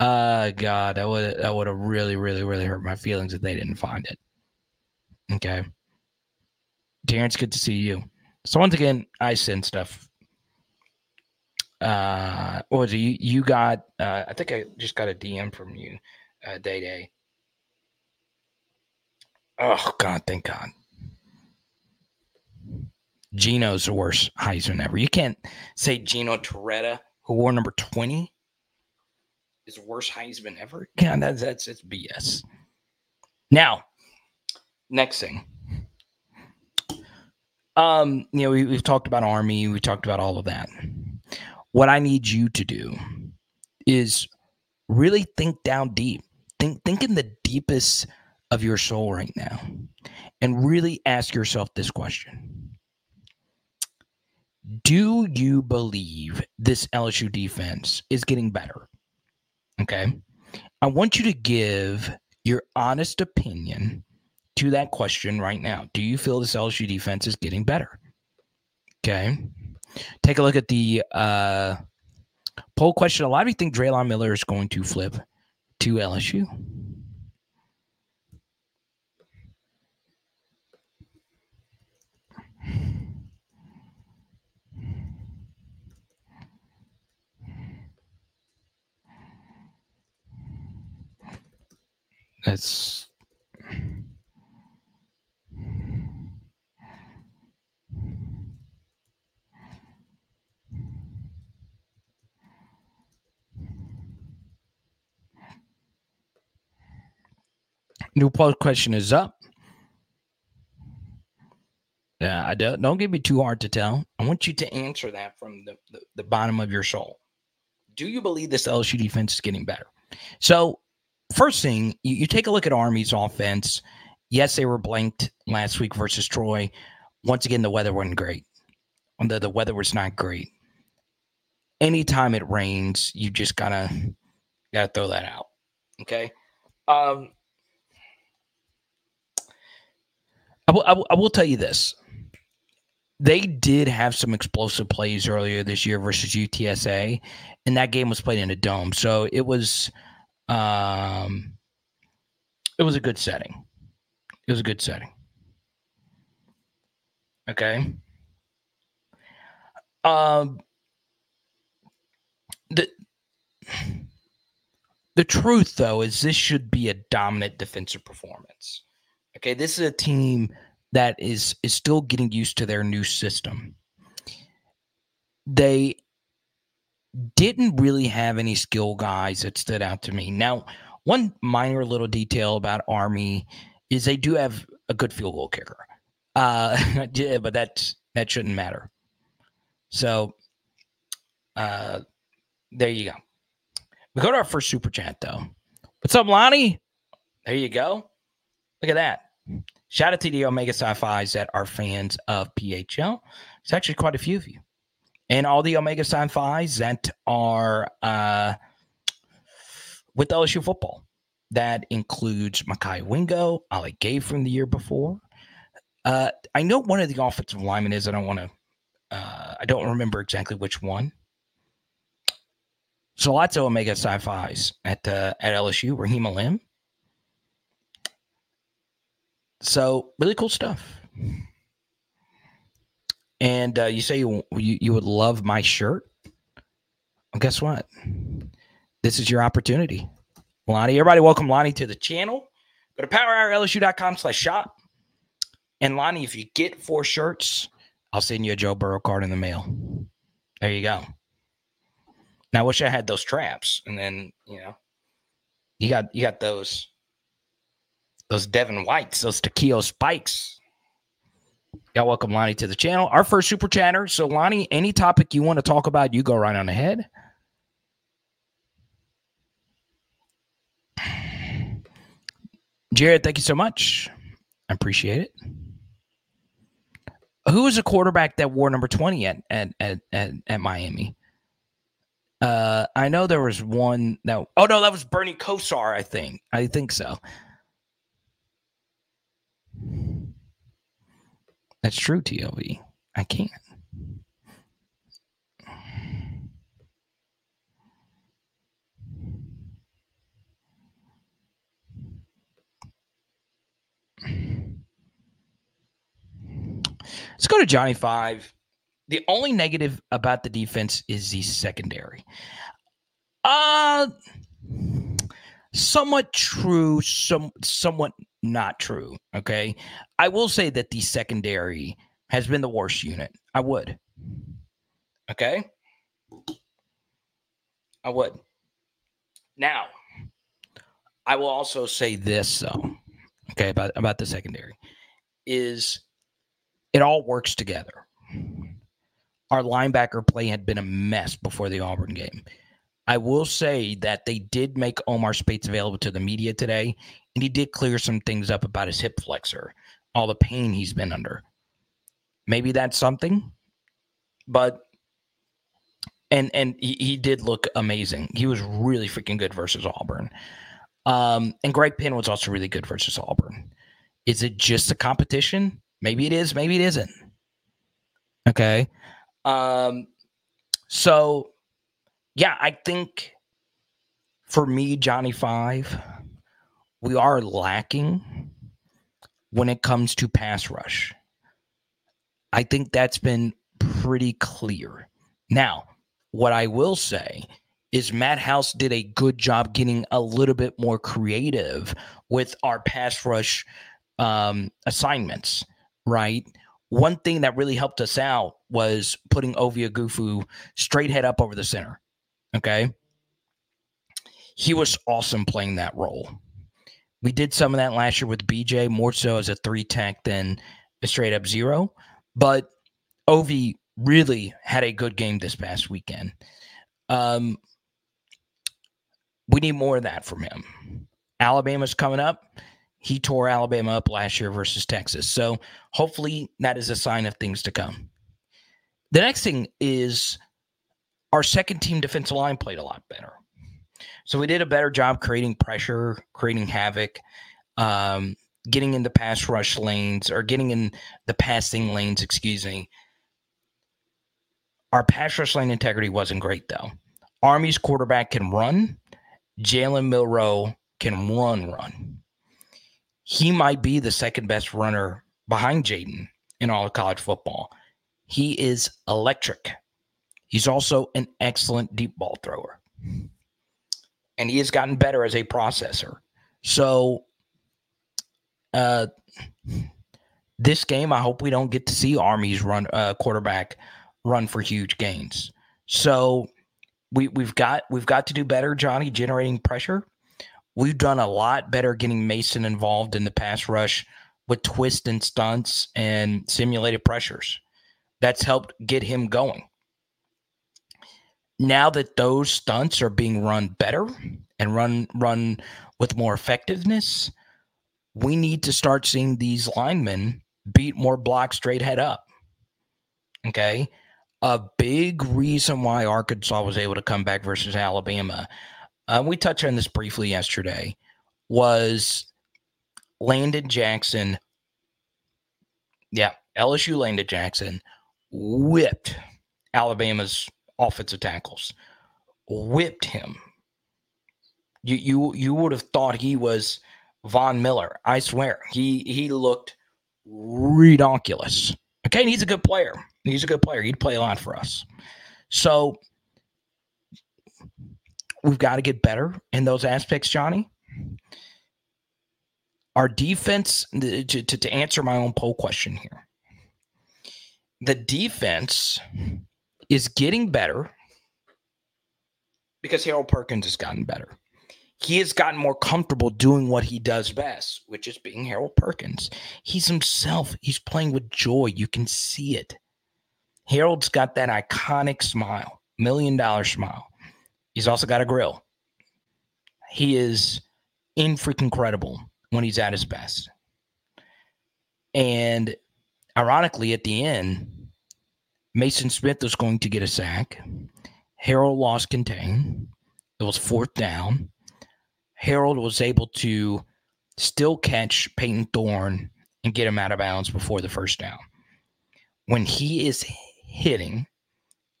Uh, God, that would that would have really, really, really hurt my feelings if they didn't find it. Okay. Terrence, good to see you. So once again, I send stuff. Uh, what was it? You, you got? Uh, I think I just got a DM from you, uh, Day Day. Oh God, thank God. Gino's the worst Heisman ever. You can't say Gino Torretta, who wore number 20. Is the worst Heisman ever. Yeah, that's that's it's BS. Now, next thing. Um, you know, we, we've talked about Army, we talked about all of that. What I need you to do is really think down deep. Think think in the deepest of your soul right now and really ask yourself this question. Do you believe this LSU defense is getting better? Okay. I want you to give your honest opinion to that question right now. Do you feel this LSU defense is getting better? Okay. Take a look at the uh, poll question. A lot of you think Drelon Miller is going to flip to LSU. That's New poll question is up. Yeah, I don't don't give me too hard to tell. I want you to answer that from the, the, the bottom of your soul. Do you believe this LSU defense is getting better? So first thing, you, you take a look at Army's offense. Yes, they were blanked last week versus Troy. Once again, the weather wasn't great. The, the weather was not great. Anytime it rains, you just gotta gotta throw that out. Okay. Um, I will, I will, I will tell you this. They did have some explosive plays earlier this year versus UTSA, and that game was played in a dome. So it was um, it was a good setting. It was a good setting. Okay. Um, the the truth though is this should be a dominant defensive performance. Okay, this is a team that is is still getting used to their new system. They didn't really have any skill guys that stood out to me. Now, one minor little detail about Army is they do have a good field goal kicker. Uh, [LAUGHS] yeah, but that that shouldn't matter. So, uh, there you go. We go to our first super chat though. What's up, Lonnie? There you go. Look at that. Shout out to the Omega Psi Phi's that are fans of PHL. It's actually quite a few of you and all the Omega Psi Phi's that are uh, with LSU football. That includes Mekhi Wingo, Ali Gaye from the year before. Uh, I know one of the offensive linemen is. I don't want to. Uh, I don't remember exactly which one. So lots of Omega Psi Phi's at uh, at LSU. Raheem Alim. So really cool stuff. And uh, you say you, you, you would love my shirt. Well, guess what? This is your opportunity. Lonnie, everybody, welcome Lonnie to the channel. Go to powerhourlsu.com slash shop. And Lonnie, if you get four shirts, I'll send you a Joe Burrow card in the mail. There you go. Now I wish I had those traps. And then, you know, you got you got those those Devin Whites, those Takeo Spikes. Y'all welcome Lonnie to the channel. Our first super chatter. So, Lonnie, any topic you want to talk about, you go right on ahead. Jared, thank you so much. I appreciate it. Who was a quarterback that wore number 20 at at at, at, at Miami? Uh, I know there was one that oh no, that was Bernie Kosar, I think. I think so. That's true, TLV. I can't. Let's go to Johnny Five. The only negative about the defense is the secondary. Uh somewhat true, some somewhat not true. Okay. I will say that the secondary has been the worst unit. I would. Okay. I would. Now, I will also say this though, okay, about, about the secondary is it all works together. Our linebacker play had been a mess before the Auburn game. I will say that they did make Omar Speights available to the media today, and he did clear some things up about his hip flexor, all the pain he's been under. Maybe that's something, but and and he, he did look amazing. He was really freaking good versus Auburn. Um, and Greg Penn was also really good versus Auburn. Is it just a competition? Maybe it is, maybe it isn't. Okay. Um, so yeah, I think for me, Johnny Five, we are lacking when it comes to pass rush. I think that's been pretty clear. Now, what I will say is Matt House did a good job getting a little bit more creative with our pass rush um, assignments, right? One thing that really helped us out was putting Ovie Oghoufo straight head up over the center. Okay. He was awesome playing that role. We did some of that last year with BJ, more so as a three tech than a straight up zero. But Ovie really had a good game this past weekend. Um, we need more of that from him. Alabama's coming up. He tore Alabama up last year versus Texas. So hopefully that is a sign of things to come. The next thing is our second team defensive line played a lot better. So we did a better job creating pressure, creating havoc, um, getting in the pass rush lanes or getting in the passing lanes, excuse me. Our pass rush lane integrity wasn't great though. Army's quarterback can run. Jalen Milroe can run, run. He might be the second best runner behind Jayden in all of college football. He is electric. He's also an excellent deep ball thrower. And he has gotten better as a processor. So, uh, this game, I hope we don't get to see Army's run uh, quarterback run for huge gains. So, we we've got we've got to do better, Johnny, generating pressure. We've done a lot better getting Maason involved in the pass rush with twists and stunts and simulated pressures. That's helped get him going. Now that those stunts are being run better and run run with more effectiveness, we need to start seeing these linemen beat more blocks straight head up. Okay a big reason why Arkansas was able to come back versus Alabama, uh, we touched on this briefly yesterday, was Landon Jackson. Yeah, LSU Landon Jackson whipped Alabama's offensive tackles, whipped him. You you you would have thought he was Von Miller. I swear he he looked redonkulous. Okay, he's a good player. He's a good player. He'd play a lot for us. So we've got to get better in those aspects, Johnny. Our defense, to, to, to answer my own poll question here, the defense is getting better because Harold Perkins has gotten better he has gotten more comfortable doing what he does best, which is being Harold Perkins. He's himself. He's playing with joy. You can see it. Harold's got that iconic smile, million dollar smile. He's also got a grill. He is in freaking incredible when he's at his best. And ironically, at the end, Maason Smith was going to get a sack. Harold lost contain. It was fourth down. Harold was able to still catch Peyton Thorne and get him out of bounds before the first down. When he is hitting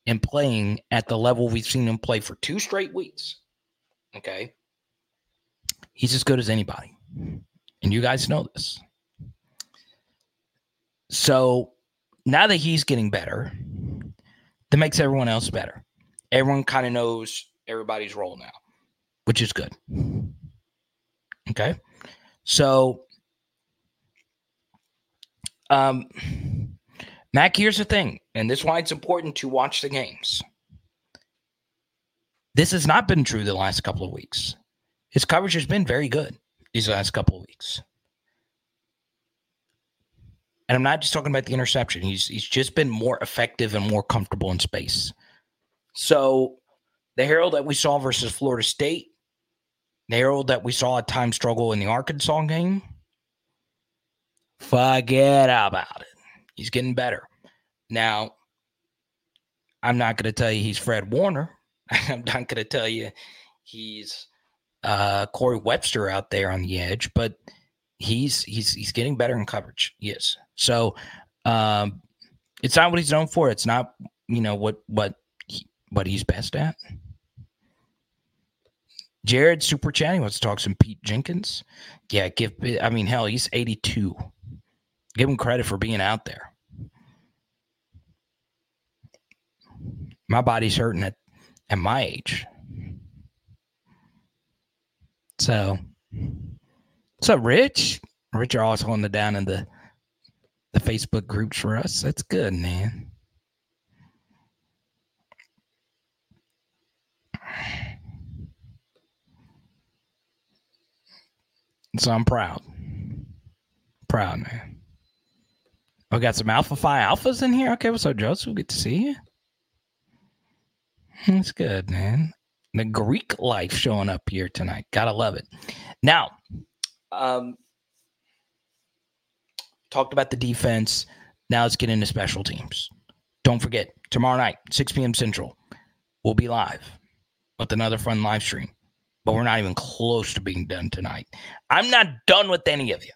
and playing at the level we've seen him play for two straight weeks, okay, he's as good as anybody. And you guys know this. So now that he's getting better, that makes everyone else better. Everyone kind of knows everybody's role now which is good. Okay. So, um, Mac, here's the thing, and this is why it's important to watch the games. This has not been true the last couple of weeks. His coverage has been very good these last couple of weeks. And I'm not just talking about the interception. He's he's just been more effective and more comfortable in space. So the Harold that we saw versus Florida State, the Harold that we saw at times struggle in the Arkansas game, forget about it. He's getting better. Now, I'm not going to tell you he's Fred Warner. [LAUGHS] I'm not going to tell you he's uh, Corey Webster out there on the edge, but he's he's he's getting better in coverage. Yes. So um, it's not what he's known for. It's not you know what what he, what he's best at. Jared Super Chatty wants to talk some Pete Jenkins. Yeah, give I mean hell, he's 82. Give him credit for being out there. My body's hurting at, at my age. So, what's up, Rich? Rich are also on the down in the the Facebook groups for us. That's good, man. So I'm proud. Proud, man. We got some Alpha Phi Alphas in here. Okay, what's up, Joseph? Good to see you. That's good, man. The Greek life showing up here tonight. Gotta love it. Now, um, talked about the defense. Now let's get into special teams. Don't forget, tomorrow night, 6 p.m. Central, we'll be live with another fun live stream. But we're not even close to being done tonight. I'm not done with any of you.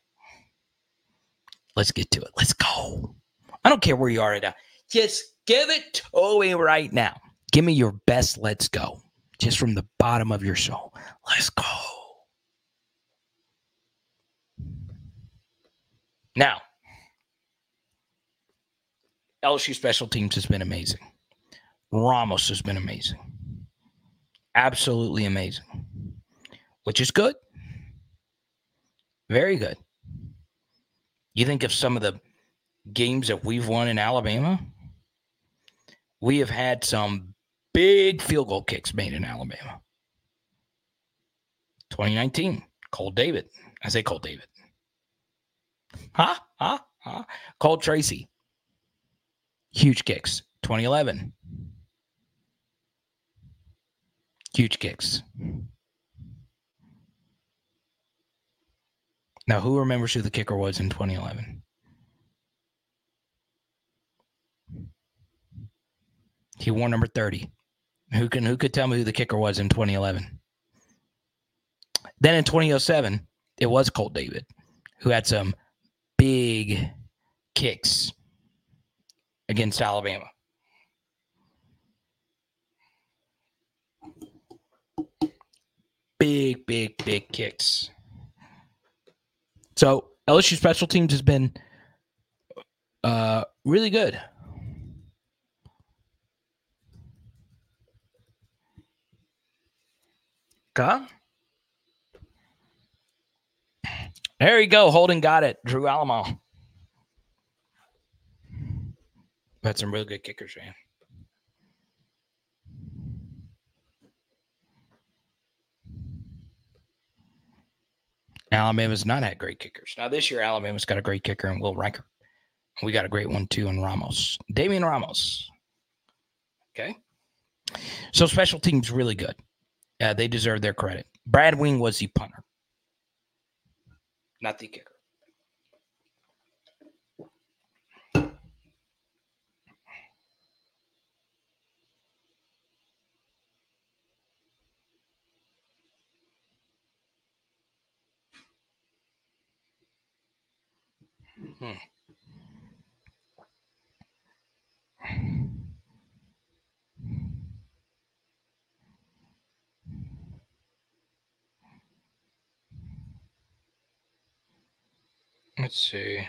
Let's get to it. Let's go. I don't care where you are right now. Just give it to me right now. Give me your best. Let's go. Just from the bottom of your soul. Let's go. Now, LSU special teams has been amazing. Ramos has been amazing. Absolutely amazing. Which is good. Very good. You think of some of the games that we've won in Alabama? We have had some big field goal kicks made in Alabama. 2019, Cole David. I say Cole David. Huh? Huh? Huh? Cole Tracy. Huge kicks. 2011. Huge kicks. Now, who remembers who the kicker was in 2011? He wore number 30. Who can who could tell me who the kicker was in 2011? Then in 2007, it was Colt David, who had some big kicks against Alabama. Big, big, big kicks. So LSU special teams has been uh, really good. Okay. There you go. Holden got it. Drew Alleman. Had some really good kickers, man. Alabama's not had great kickers. Now this year, Alabama's got a great kicker in Will Reichard. We got a great one too in Ramos, Damian Ramos. Okay, so special teams really good. Uh, they deserve their credit. Brad Wing was the punter, not the kicker. Hmm. Let's see.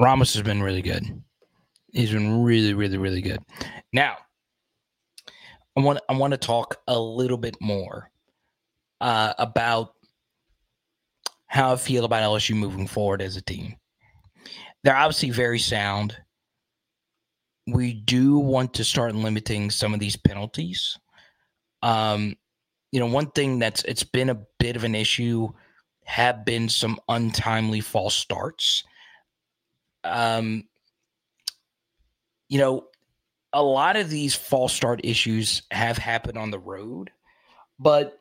Ramos has been really good. He's been really, really, really good. Now, I want I want to talk a little bit more uh, about how I feel about LSU moving forward as a team. They're obviously very sound. we do want to start limiting some of these penalties. Um, you know, one thing that's it's been a bit of an issue have been some untimely false starts. Um, you know, a lot of these false start issues have happened on the road, but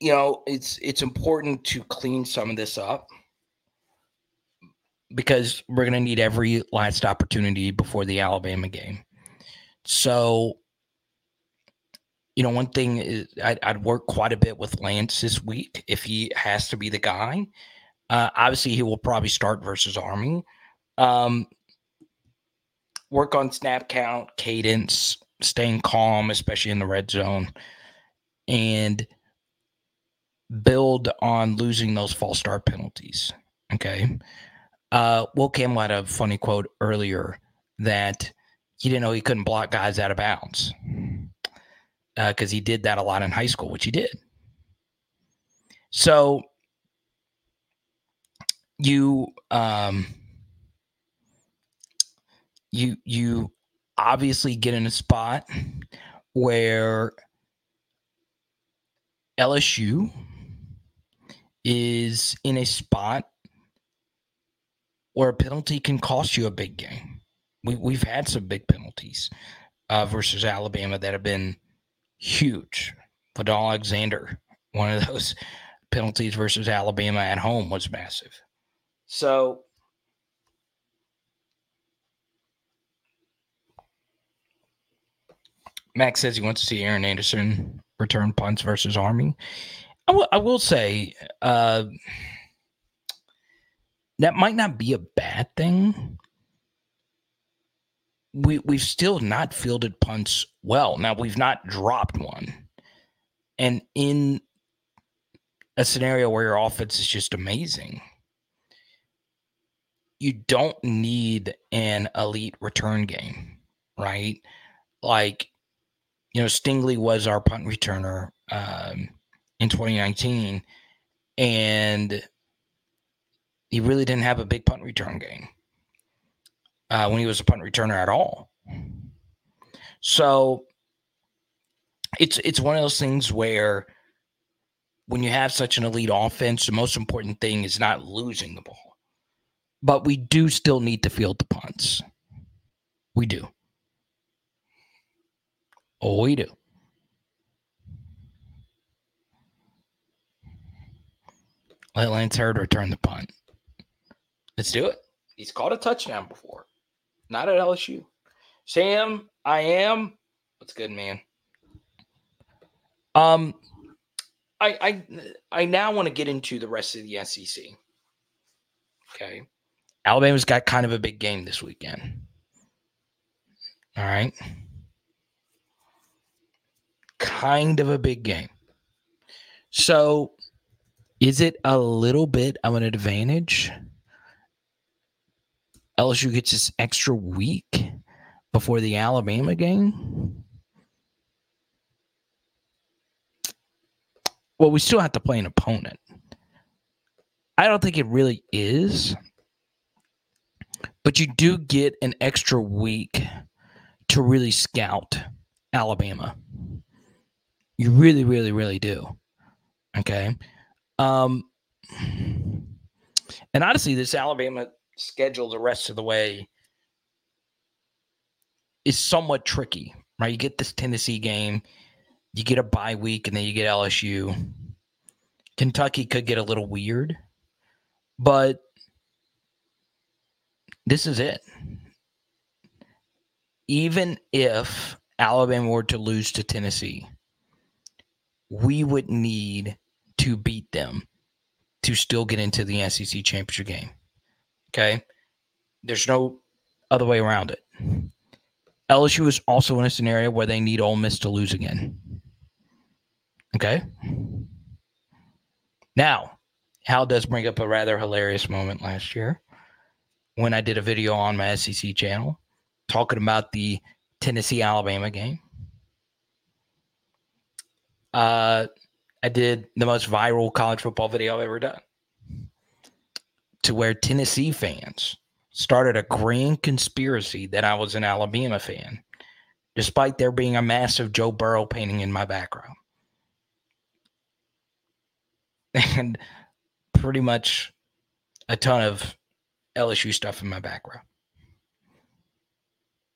you know, it's it's important to clean some of this up because we're going to need every last opportunity before the Alabama game. So, you know, one thing is I'd, I'd, work quite a bit with Lance this week if he has to be the guy. Uh, obviously, he will probably start versus Army. Um, work on snap count, cadence, staying calm, especially in the red zone, and build on losing those false start penalties. Okay. Uh, Will Campbell had a funny quote earlier that he didn't know he couldn't block guys out of bounds because uh, he did that a lot in high school, which he did. So you um, you you obviously get in a spot where LSU is in a spot where a penalty can cost you a big game. We, we've had some big penalties uh, versus Alabama that have been huge. Vadal Alexander, one of those [LAUGHS] penalties versus Alabama at home was massive. So Max says he wants to see Aaron Anderson return punts versus Army. I, w- I will say, uh, that might not be a bad thing. We we've still not fielded punts well. Now we've not dropped one. And in a scenario where your offense is just amazing, you don't need an elite return game, right? Like, you know, Stingley was our punt returner um, in 2019, and he really didn't have a big punt return game uh, when he was a punt returner at all. So it's it's one of those things where when you have such an elite offense, the most important thing is not losing the ball. But we do still need to field the punts. We do. Oh, we do. Let Lance Heard return the punt. Let's do it. He's caught a touchdown before. Not at LSU. Sam, I am. What's good, man? Um, I I I now want to get into the rest of the SEC. Okay, Alabama's got kind of a big game this weekend. All right, kind of a big game. So, is it a little bit of an advantage? LSU gets this extra week before the Alabama game. Well, we still have to play an opponent. I don't think it really is. But you do get an extra week to really scout Alabama. You really, really, really do. Okay. Um, and honestly, this Alabama schedule the rest of the way is somewhat tricky, right? You get this Tennessee game, you get a bye week, and then you get LSU. Kentucky could get a little weird, but this is it. Even if Alabama were to lose to Tennessee, we would need to beat them to still get into the SEC championship game. Okay. There's no other way around it. LSU is also in a scenario where they need Ole Miss to lose again. Okay. Now, Hal does bring up a rather hilarious moment last year when I did a video on my SEC channel talking about the Tennessee Alabama game. Uh, I did the most viral college football video I've ever done to where Tennessee fans started a grand conspiracy that I was an Alabama fan, despite there being a massive Joe Burrow painting in my background. [LAUGHS] And pretty much a ton of LSU stuff in my background.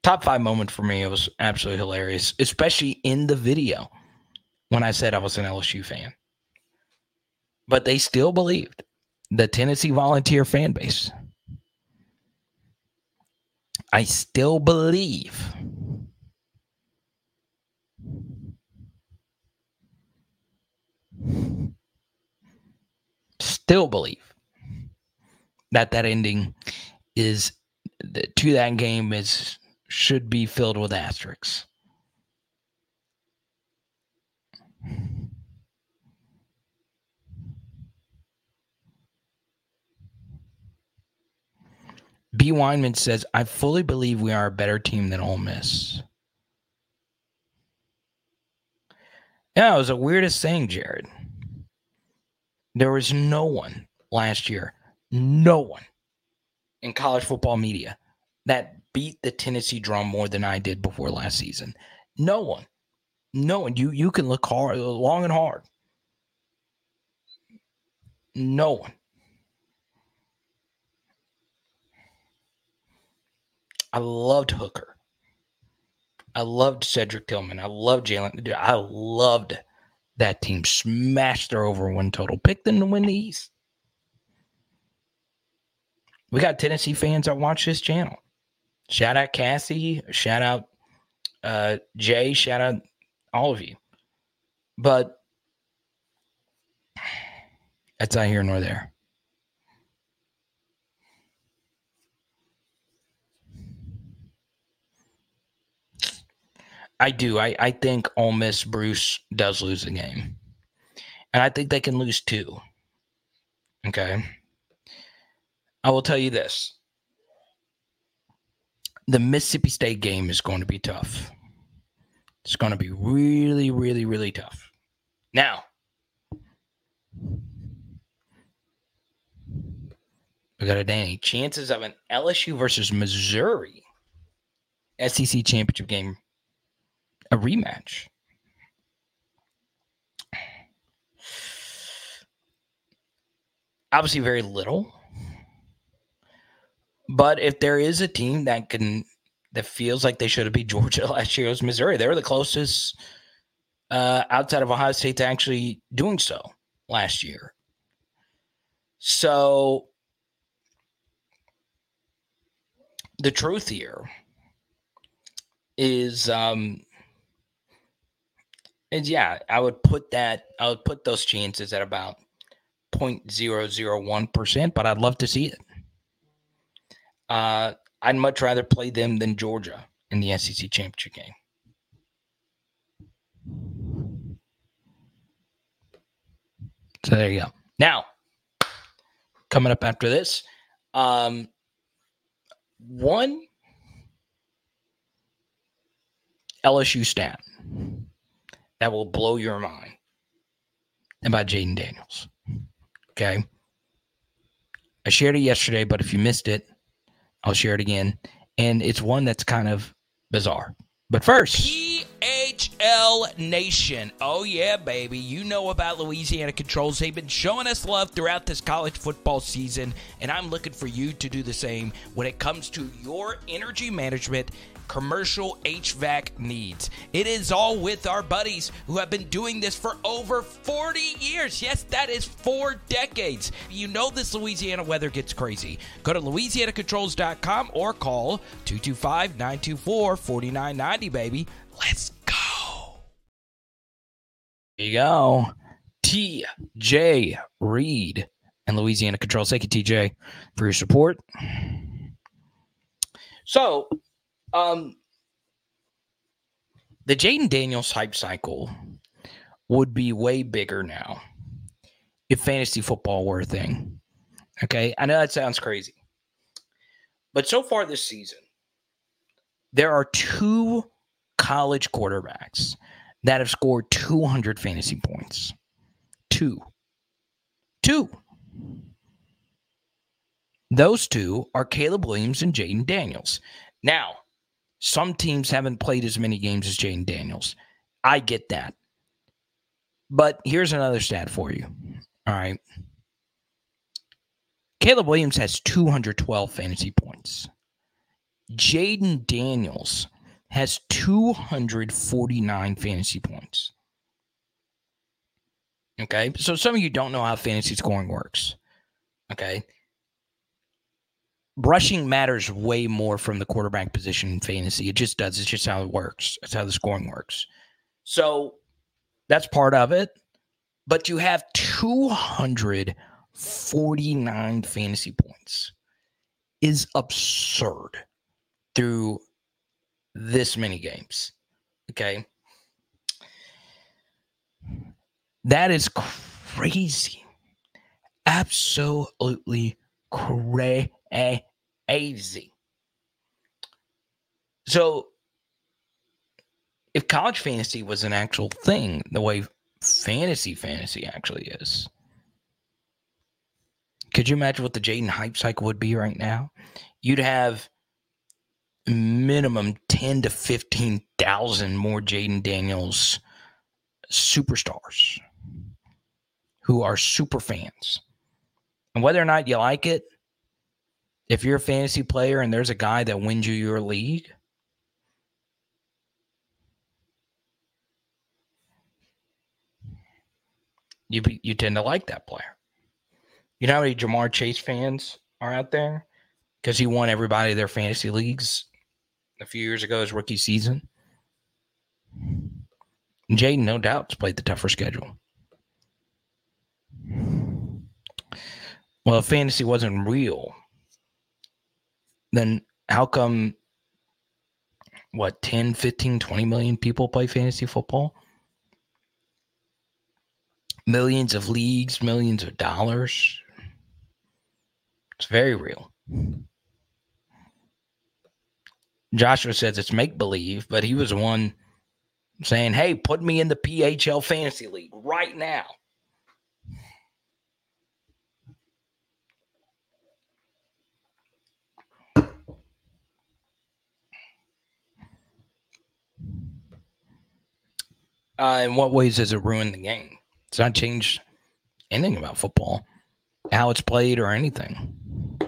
Top five moment for me, it was absolutely hilarious, especially in the video when I said I was an LSU fan. But they still believed the Tennessee volunteer fan base I still believe still believe that that ending is to that game is should be filled with asterisks. B. Weinman says, I fully believe we are a better team than Ole Miss. Yeah, it was the weirdest thing, Jared. There was no one last year, no one in college football media that beat the Tennessee drum more than I did before last season. No one. No one. You you can look hard, long and hard. No one. I loved Hooker. I loved Cedric Tillman. I loved Jalin. I loved that team. Smashed their over one total. Picked them to win the East. We got Tennessee fans that watch this channel. Shout out Cassie. Shout out uh, Jay. Shout out all of you. But that's not here nor there. I do. I, I think Ole Miss Bruce does lose the game. And I think they can lose two. Okay. I will tell you this. The Mississippi State game is going to be tough. It's going to be really, really, really tough. Now, we got a Danny. Chances of an LSU versus Missouri SEC championship game a rematch. Obviously, very little. But if there is a team that can that feels like they should have beat Georgia [LAUGHS] last year, was Missouri. They were the closest uh, outside of Ohio State to actually doing so last year. So the truth here is um, and yeah, I would put that, I would put those chances at about 0.001%, but I'd love to see it. Uh, I'd much rather play them than Georgia in the SEC championship game. So there you go. Now, coming up after this, um, one LSU stat that will blow your mind about Jayden Daniels. Okay. I shared it yesterday, but if you missed it, I'll share it again. And it's one that's kind of bizarre. But first, PHL Nation. Oh, yeah, baby. You know about Louisiana Controls. They've been showing us love throughout this college football season, and I'm looking for you to do the same when it comes to your energy management commercial HVAC needs. It is all with our buddies who have been doing this for over 40 years. Yes, that is four decades. You know this Louisiana weather gets crazy. Go to louisianacontrols.com or call 225 924 4990, baby. Let's go. There you go. TJ Reed and Louisiana Controls. Thank you, TJ, for your support. So, um, the Jayden Daniels hype cycle would be way bigger now if fantasy football were a thing. Okay, I know that sounds crazy, but so far this season, there are two college quarterbacks that have scored 200 fantasy points. Two. Two. Those two are Caleb Williams and Jayden Daniels. Now, some teams haven't played as many games as Jayden Daniels. I get that. But here's another stat for you. All right. Caleb Williams has 212 fantasy points. Jayden Daniels has 249 fantasy points. Okay. So some of you don't know how fantasy scoring works. Okay. Rushing matters way more from the quarterback position in fantasy. It just does. It's just how it works. That's how the scoring works. So that's part of it. But you have 249 fantasy points is absurd through this many games. Okay. That is crazy. Absolutely crazy. So, if college fantasy was an actual thing, the way fantasy fantasy actually is, could you imagine what the Jayden hype cycle would be right now? You'd have minimum 10 to 15,000 more Jayden Daniels superstars who are super fans. And whether or not you like it, if you're a fantasy player and there's a guy that wins you your league, you you tend to like that player. You know how many Ja'Marr Chase fans are out there because he won everybody their fantasy leagues a few years ago his rookie season. Jayden, no doubt, has played the tougher schedule. Well, if fantasy wasn't real, then how come what 10, 15, 20 million people play fantasy football? Millions of leagues, millions of dollars. It's very real. Joshua says it's make believe, but he was one saying, Hey, put me in the PHL fantasy league right now. Uh, in what ways has it ruined the game? It's not changed anything about football, how it's played, or anything.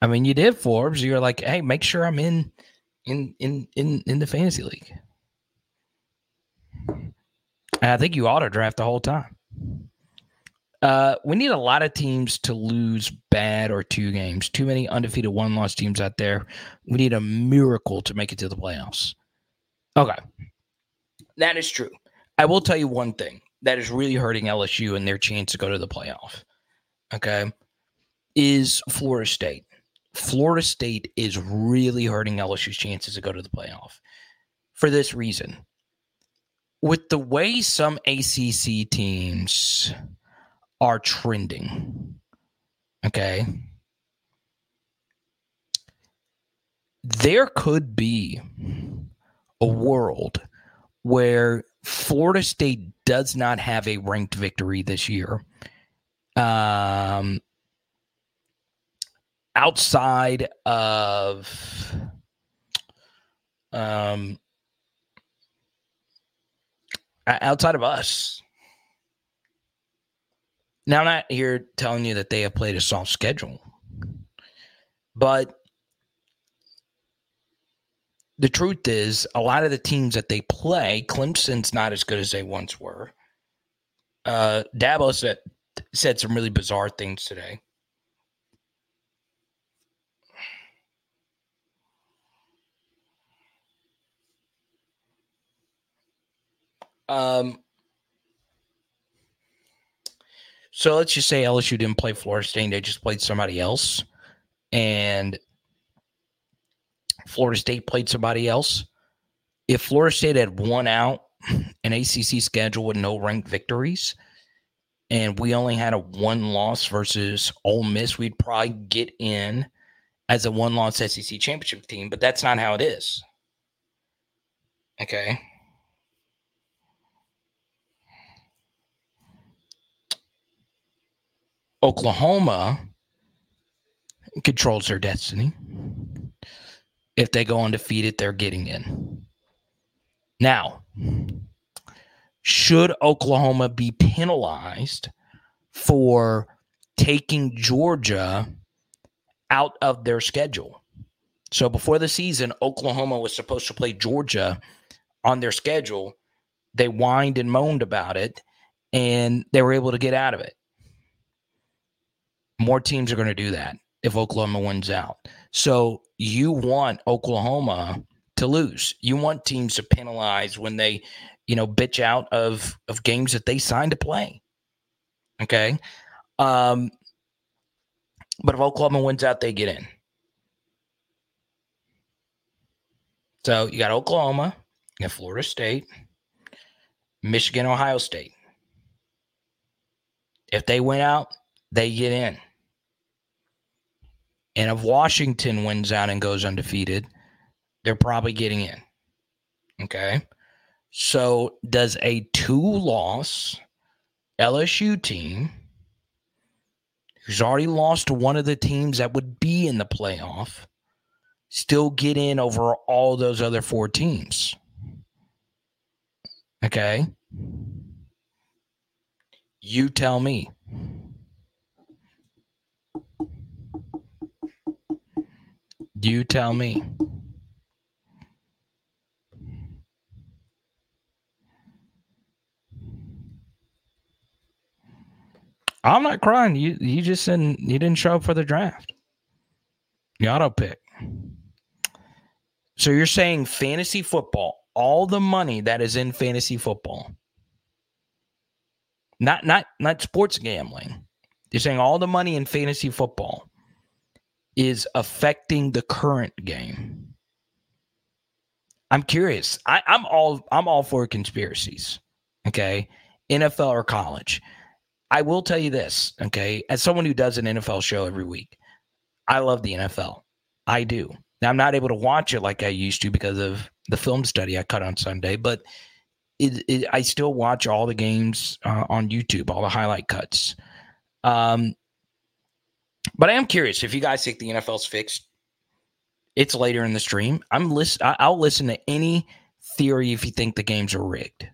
I mean, you did Forbes. You're like, hey, make sure I'm in in in in in the fantasy league. And I think you auto draft the whole time. Uh, we need a lot of teams to lose bad or two games. Too many undefeated one loss teams out there. We need a miracle to make it to the playoffs. Okay. That is true. I will tell you one thing that is really hurting LSU and their chance to go to the playoff. Okay. Is Florida State. Florida State is really hurting LSU's chances to go to the playoff for this reason. With the way some ACC teams are trending, okay, there could be a world where Florida State does not have a ranked victory this year. Um, outside of um outside of us now i'm not here telling you that they have played a soft schedule but the truth is a lot of the teams that they play clemson's not as good as they once were. Uh dabo said said some really bizarre things today. Um, so let's just say LSU didn't play Florida State; they just played somebody else, and Florida State played somebody else. If Florida State had won out an ACC schedule with no ranked victories, and we only had a one loss versus Ole Miss, we'd probably get in as a one loss SEC championship team, but that's not how it is. Okay. Oklahoma controls their destiny. If they go undefeated, they're getting in. Now, should Oklahoma be penalized for taking Georgia out of their schedule? So before the season, Oklahoma was supposed to play Georgia on their schedule. They whined and moaned about it, and they were able to get out of it. More teams are going to do that if Oklahoma wins out. So you want Oklahoma to lose. You want teams to penalize when they, you know, bitch out of of games that they signed to play. Okay. Um, but if Oklahoma wins out, they get in. So you got Oklahoma, you got Florida State, Michigan, Ohio State. If they win out, they get in. And if Washington wins out and goes undefeated, they're probably getting in. Okay. So does a two loss LSU team who's already lost to one of the teams that would be in the playoff still get in over all those other four teams? Okay. You tell me. You tell me. I'm not crying. You you just didn't you didn't show up for the draft. You auto pick. So you're saying fantasy football, all the money that is in fantasy football, not not not sports gambling. You're saying all the money in fantasy football is affecting the current game. I'm curious. I, I'm all I'm all for conspiracies. Okay. NFL or college. I will tell you this, okay, as someone who does an NFL show every week, I love the NFL. I do. Now I'm not able to watch it like I used to because of the film study I cut on Sunday, but it, it, I still watch all the games uh, on YouTube, all the highlight cuts. Um, but I am curious if you guys think the NFL's fixed. It's later in the stream. I'm list. I'll listen to any theory if you think the games are rigged.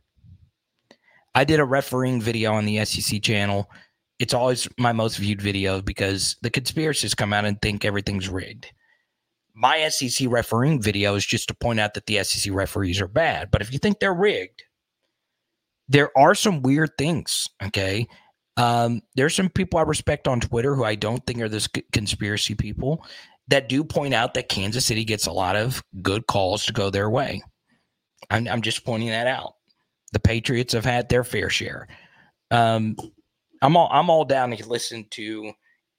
I did a refereeing video on the SEC channel. It's always my most viewed video because the conspiracists come out and think everything's rigged. My SEC refereeing video is just to point out that the SEC referees are bad. But if you think they're rigged, there are some weird things. Okay. Um, there's some people I respect on Twitter who I don't think are this conspiracy people that do point out that Kansas City gets a lot of good calls to go their way. I'm, I'm just pointing that out. The Patriots have had their fair share. Um, I'm all I'm all down to listen to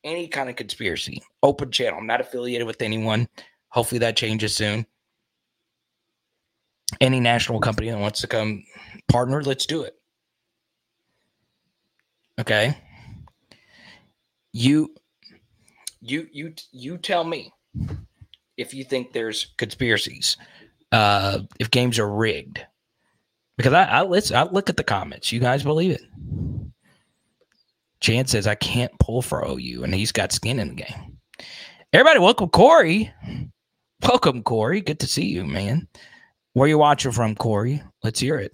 any kind of conspiracy. Open channel. I'm not affiliated with anyone. Hopefully that changes soon. Any national company that wants to come partner, let's do it. Okay. You you you you tell me if you think there's conspiracies, uh, if games are rigged. Because I, I listen, I look at the comments. You guys believe it? Chance says I can't pull for OU, and he's got skin in the game. Everybody, welcome Corey. Welcome Corey. Good to see you, man. Where you watching from, Corey? Let's hear it.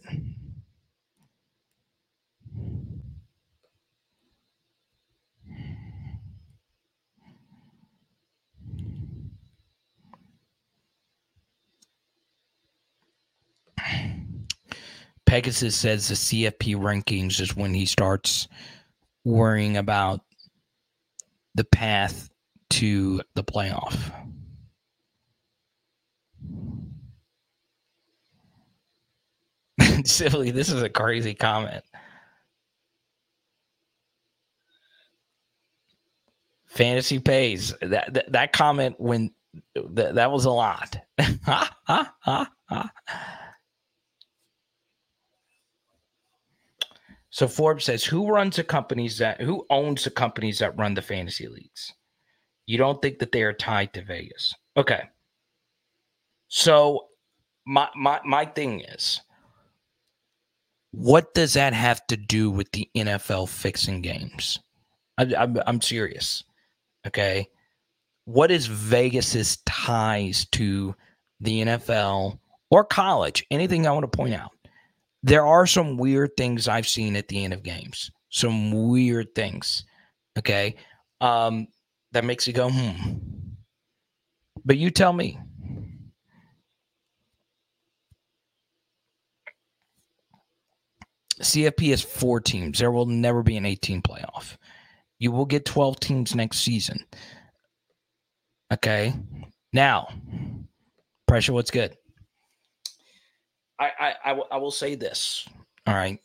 Pegasus says the CFP rankings is when he starts worrying about the path to the playoff. [LAUGHS] Silly, this is a crazy comment. Fantasy pays. That that, that comment when that, that was a lot. [LAUGHS] So Forbes says, who runs the companies that who owns the companies that run the fantasy leagues? You don't think that they are tied to Vegas. Okay. So my my my thing is what does that have to do with the NFL fixing games? I, I'm, I'm serious. Okay. What is Vegas's ties to the NFL or college? Anything I want to point out? There are some weird things I've seen at the end of games. Some weird things. Okay. Um, that makes you go, hmm. But you tell me. CFP is four teams. There will never be an 18 playoff. You will get 12 teams next season. Okay. Now, pressure, what's good? I, I, I, w- I will say this. All right.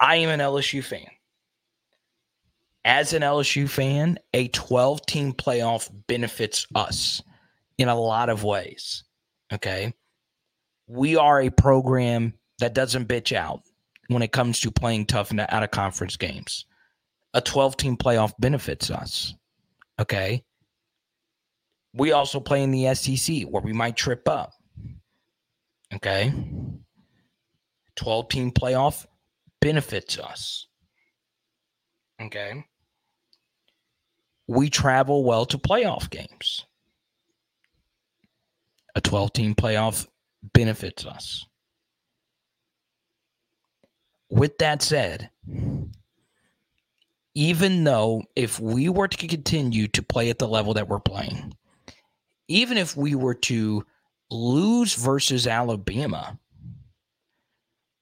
I am an LSU fan. As an LSU fan, a 12 team playoff benefits us in a lot of ways. Okay. We are a program that doesn't bitch out when it comes to playing tough out of conference games. A 12 team playoff benefits us. Okay. We also play in the SEC where we might trip up. Okay. 12 team playoff benefits us. Okay. We travel well to playoff games. A 12 team playoff benefits us. With that said, even though if we were to continue to play at the level that we're playing, even if we were to lose versus Alabama,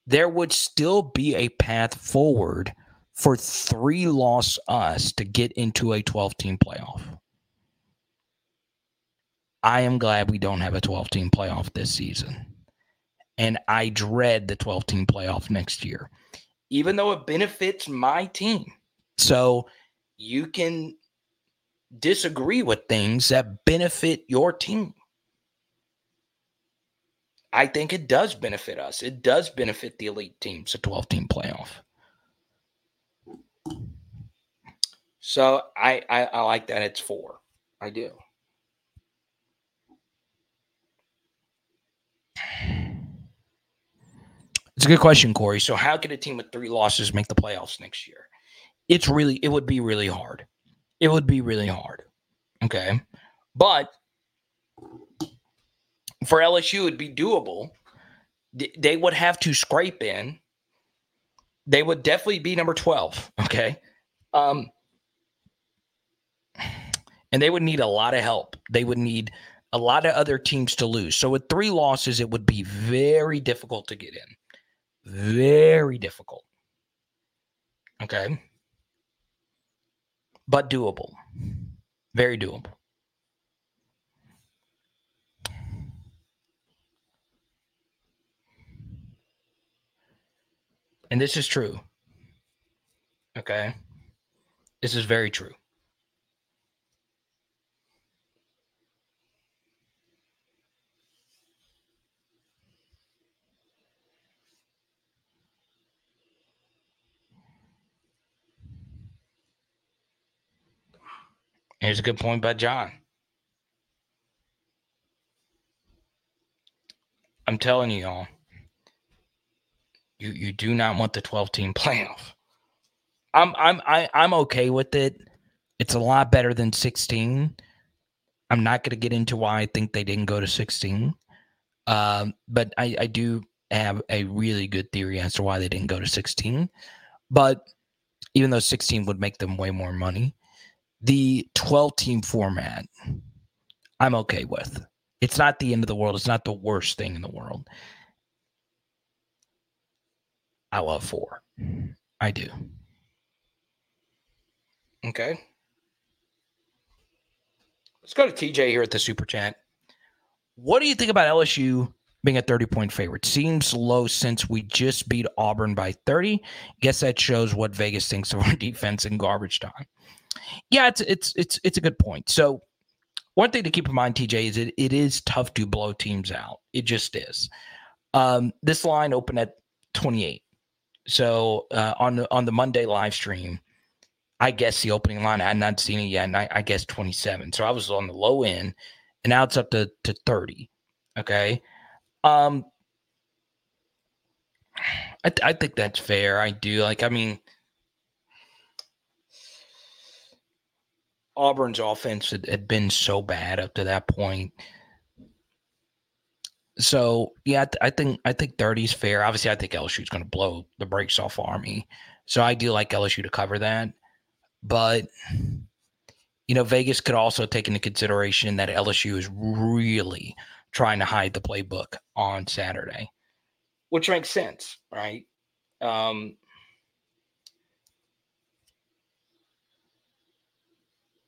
there would still be a path forward for three loss us to get into a 12 team playoff. I am glad we don't have a 12 team playoff this season. And I dread the 12 team playoff next year, even though it benefits my team. So you can disagree with things that benefit your team. I think it does benefit us. It does benefit the elite teams, a 12 team playoff. So I, I, I like that it's four. I do. It's a good question, Corey. So, how could a team with three losses make the playoffs next year? It's really, it would be really hard. It would be really hard. Okay. But for LSU, it'd be doable. They would have to scrape in. They would definitely be number 12. Okay. Um, and they would need a lot of help. They would need a lot of other teams to lose. So with three losses, it would be very difficult to get in. Very difficult. Okay. But doable. Very doable. And this is true. Okay. This is very true. Here's a good point by John. I'm telling you all, you you do not want the 12 team [LAUGHS] playoff. I'm I'm I, I'm okay with it. It's a lot better than 16. I'm not going to get into why I think they didn't go to 16, um, but I, I do have a really good theory as to why they didn't go to 16. But even though 16 would make them way more money, the 12 team format, I'm okay with. It's not the end of the world. It's not the worst thing in the world. I love four. I do. Okay. Let's go to TJ here at the super chat. What do you think about LSU being a 30 point favorite? Seems low since we just beat Auburn by 30. Guess that shows what Vegas thinks of our [LAUGHS] defense in garbage time. Yeah, it's it's it's it's a good point. So one thing to keep in mind, TJ, is it it is tough to blow teams out. It just is. Um, this line opened at 28. So uh, on the on the Monday live stream, I guess the opening line I had not seen it yet, and I, I guess 27. So I was on the low end, and now it's up to to 30. Okay. Um, I, I think that's fair. I do. Like, I mean, Auburn's offense had, had been so bad up to that point. So yeah, I think I think 30 is fair. Obviously, I think LSU is going to blow the brakes off Army. So I do like LSU to cover that. But you know, Vegas could also take into consideration that LSU is really trying to hide the playbook on Saturday, which makes sense, right? Um,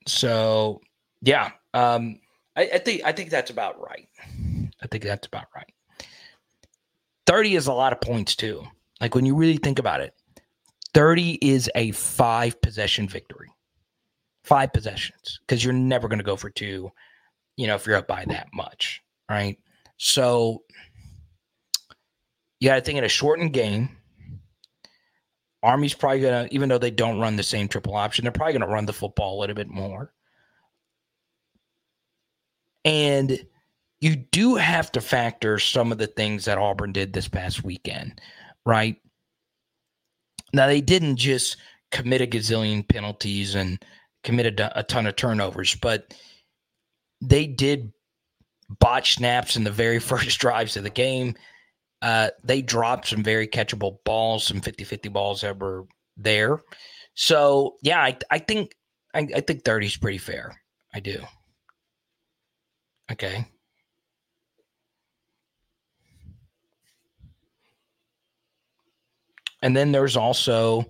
so yeah, um, I, I think I think that's about right. I think that's about right. 30 is a lot of points too. Like when you really think about it, 30 is a five possession victory. Five possessions because you're never going to go for two, you know, if you're up by that much, right? So you got to think in a shortened game. Army's probably going to, even though they don't run the same triple option, they're probably going to run the football a little bit more. And you do have to factor some of the things that Auburn did this past weekend, right? Now, they didn't just commit a gazillion penalties and committed a, a ton of turnovers, but they did botch snaps in the very [LAUGHS] first drives of the game. Uh, they dropped some very catchable balls, some 50 50 balls that were there. So, yeah, I, I think I, I think 30 is pretty fair. I do. Okay. And then there's also,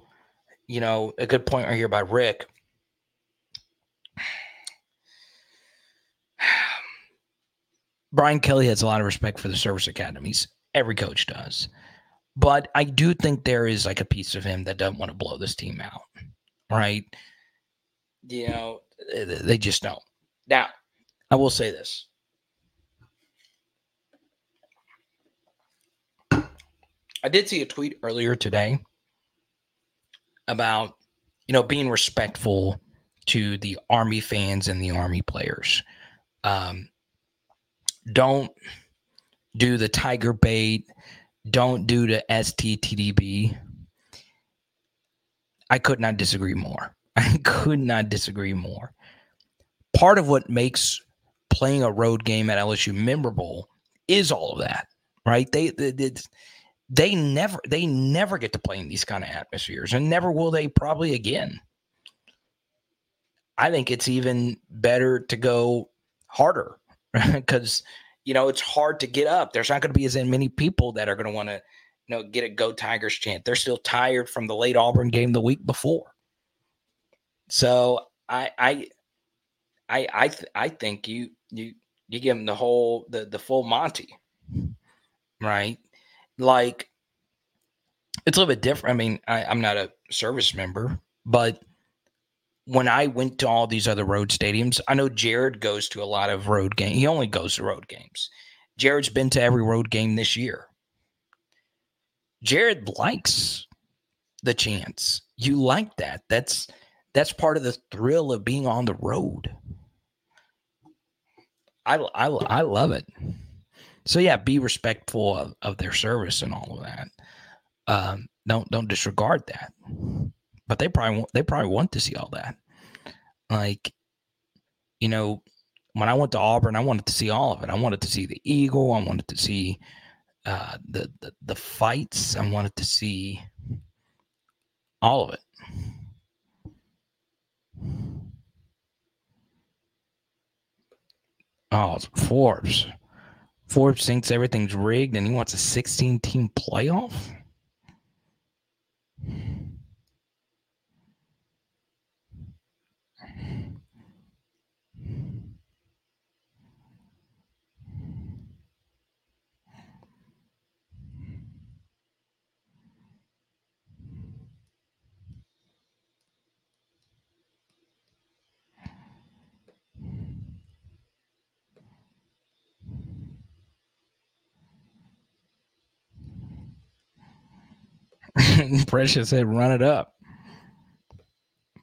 you know, a good point right here by Rick. [SIGHS] Brian Kelly has a lot of respect for the service academies. Every coach does. But I do think there is like a piece of him that doesn't want to blow this team out. Right. You know, they just don't. Now, I will say this. I did see a tweet earlier today about, you know, being respectful to the Army fans and the Army players. Um, don't do the tiger bait. Don't do the STTDB. I could not disagree more. [LAUGHS] I could not disagree more. Part of what makes playing a road game at LSU memorable is all of that, right? They, they, they never they never get to play in these kind of atmospheres and never will they probably again i think it's even better to go harder [LAUGHS] because you know it's hard to get up. There's not going to be as many people that are going to want to you know get a go tigers chant. They're still tired from the late auburn game the week before. So i i i i, th- I think you you you give them the whole the the full monty right? Like it's a little bit different. I mean, I, I'm not a service member, but when I went to all these other road stadiums, I know Jared goes to a lot of road games. He only goes to road games. Jared's been to every road game this year. Jared likes the chance. You like that. That's that's part of the thrill of being on the road. I I, I love it. So yeah, be respectful of, of their service and all of that. Um, don't don't disregard that. But they probably they probably want to see all that. Like, you know, when I went to Auburn, I wanted to see all of it. I wanted to see the eagle. I wanted to see uh, the, the the fights. I wanted to see all of it. Oh, it's Forbes. Forbes thinks everything's rigged and he wants a 16 team playoff? [LAUGHS] Precious said, run it up.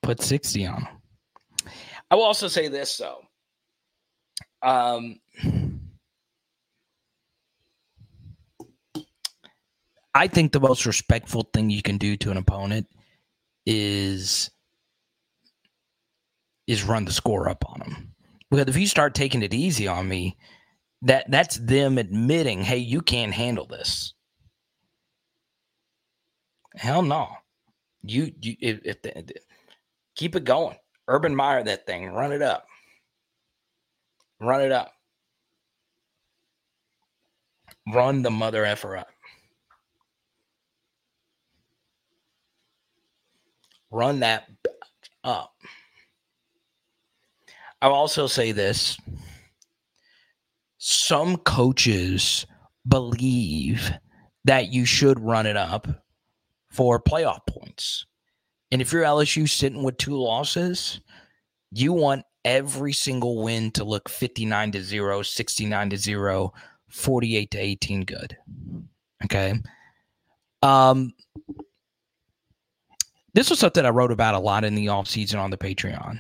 Put 60 on them. I will also say this, though. Um, I think the most respectful thing you can do to an opponent is is run the score up on them. Because if you start taking it easy on me, that that's them admitting, "Hey, you can't handle this." Hell no. You you if, if the, keep it going. Urban Meyer that thing, run it up. Run it up. Run the mother effer up. Run that up. I'll also say this some coaches believe that you should run it up for playoff points. And if you're LSU sitting with two losses, you want every single win to look 59 to 0, 69 to 0, 48 to 18 good. Okay. Um this was something I wrote about a lot in the offseason on the Patreon.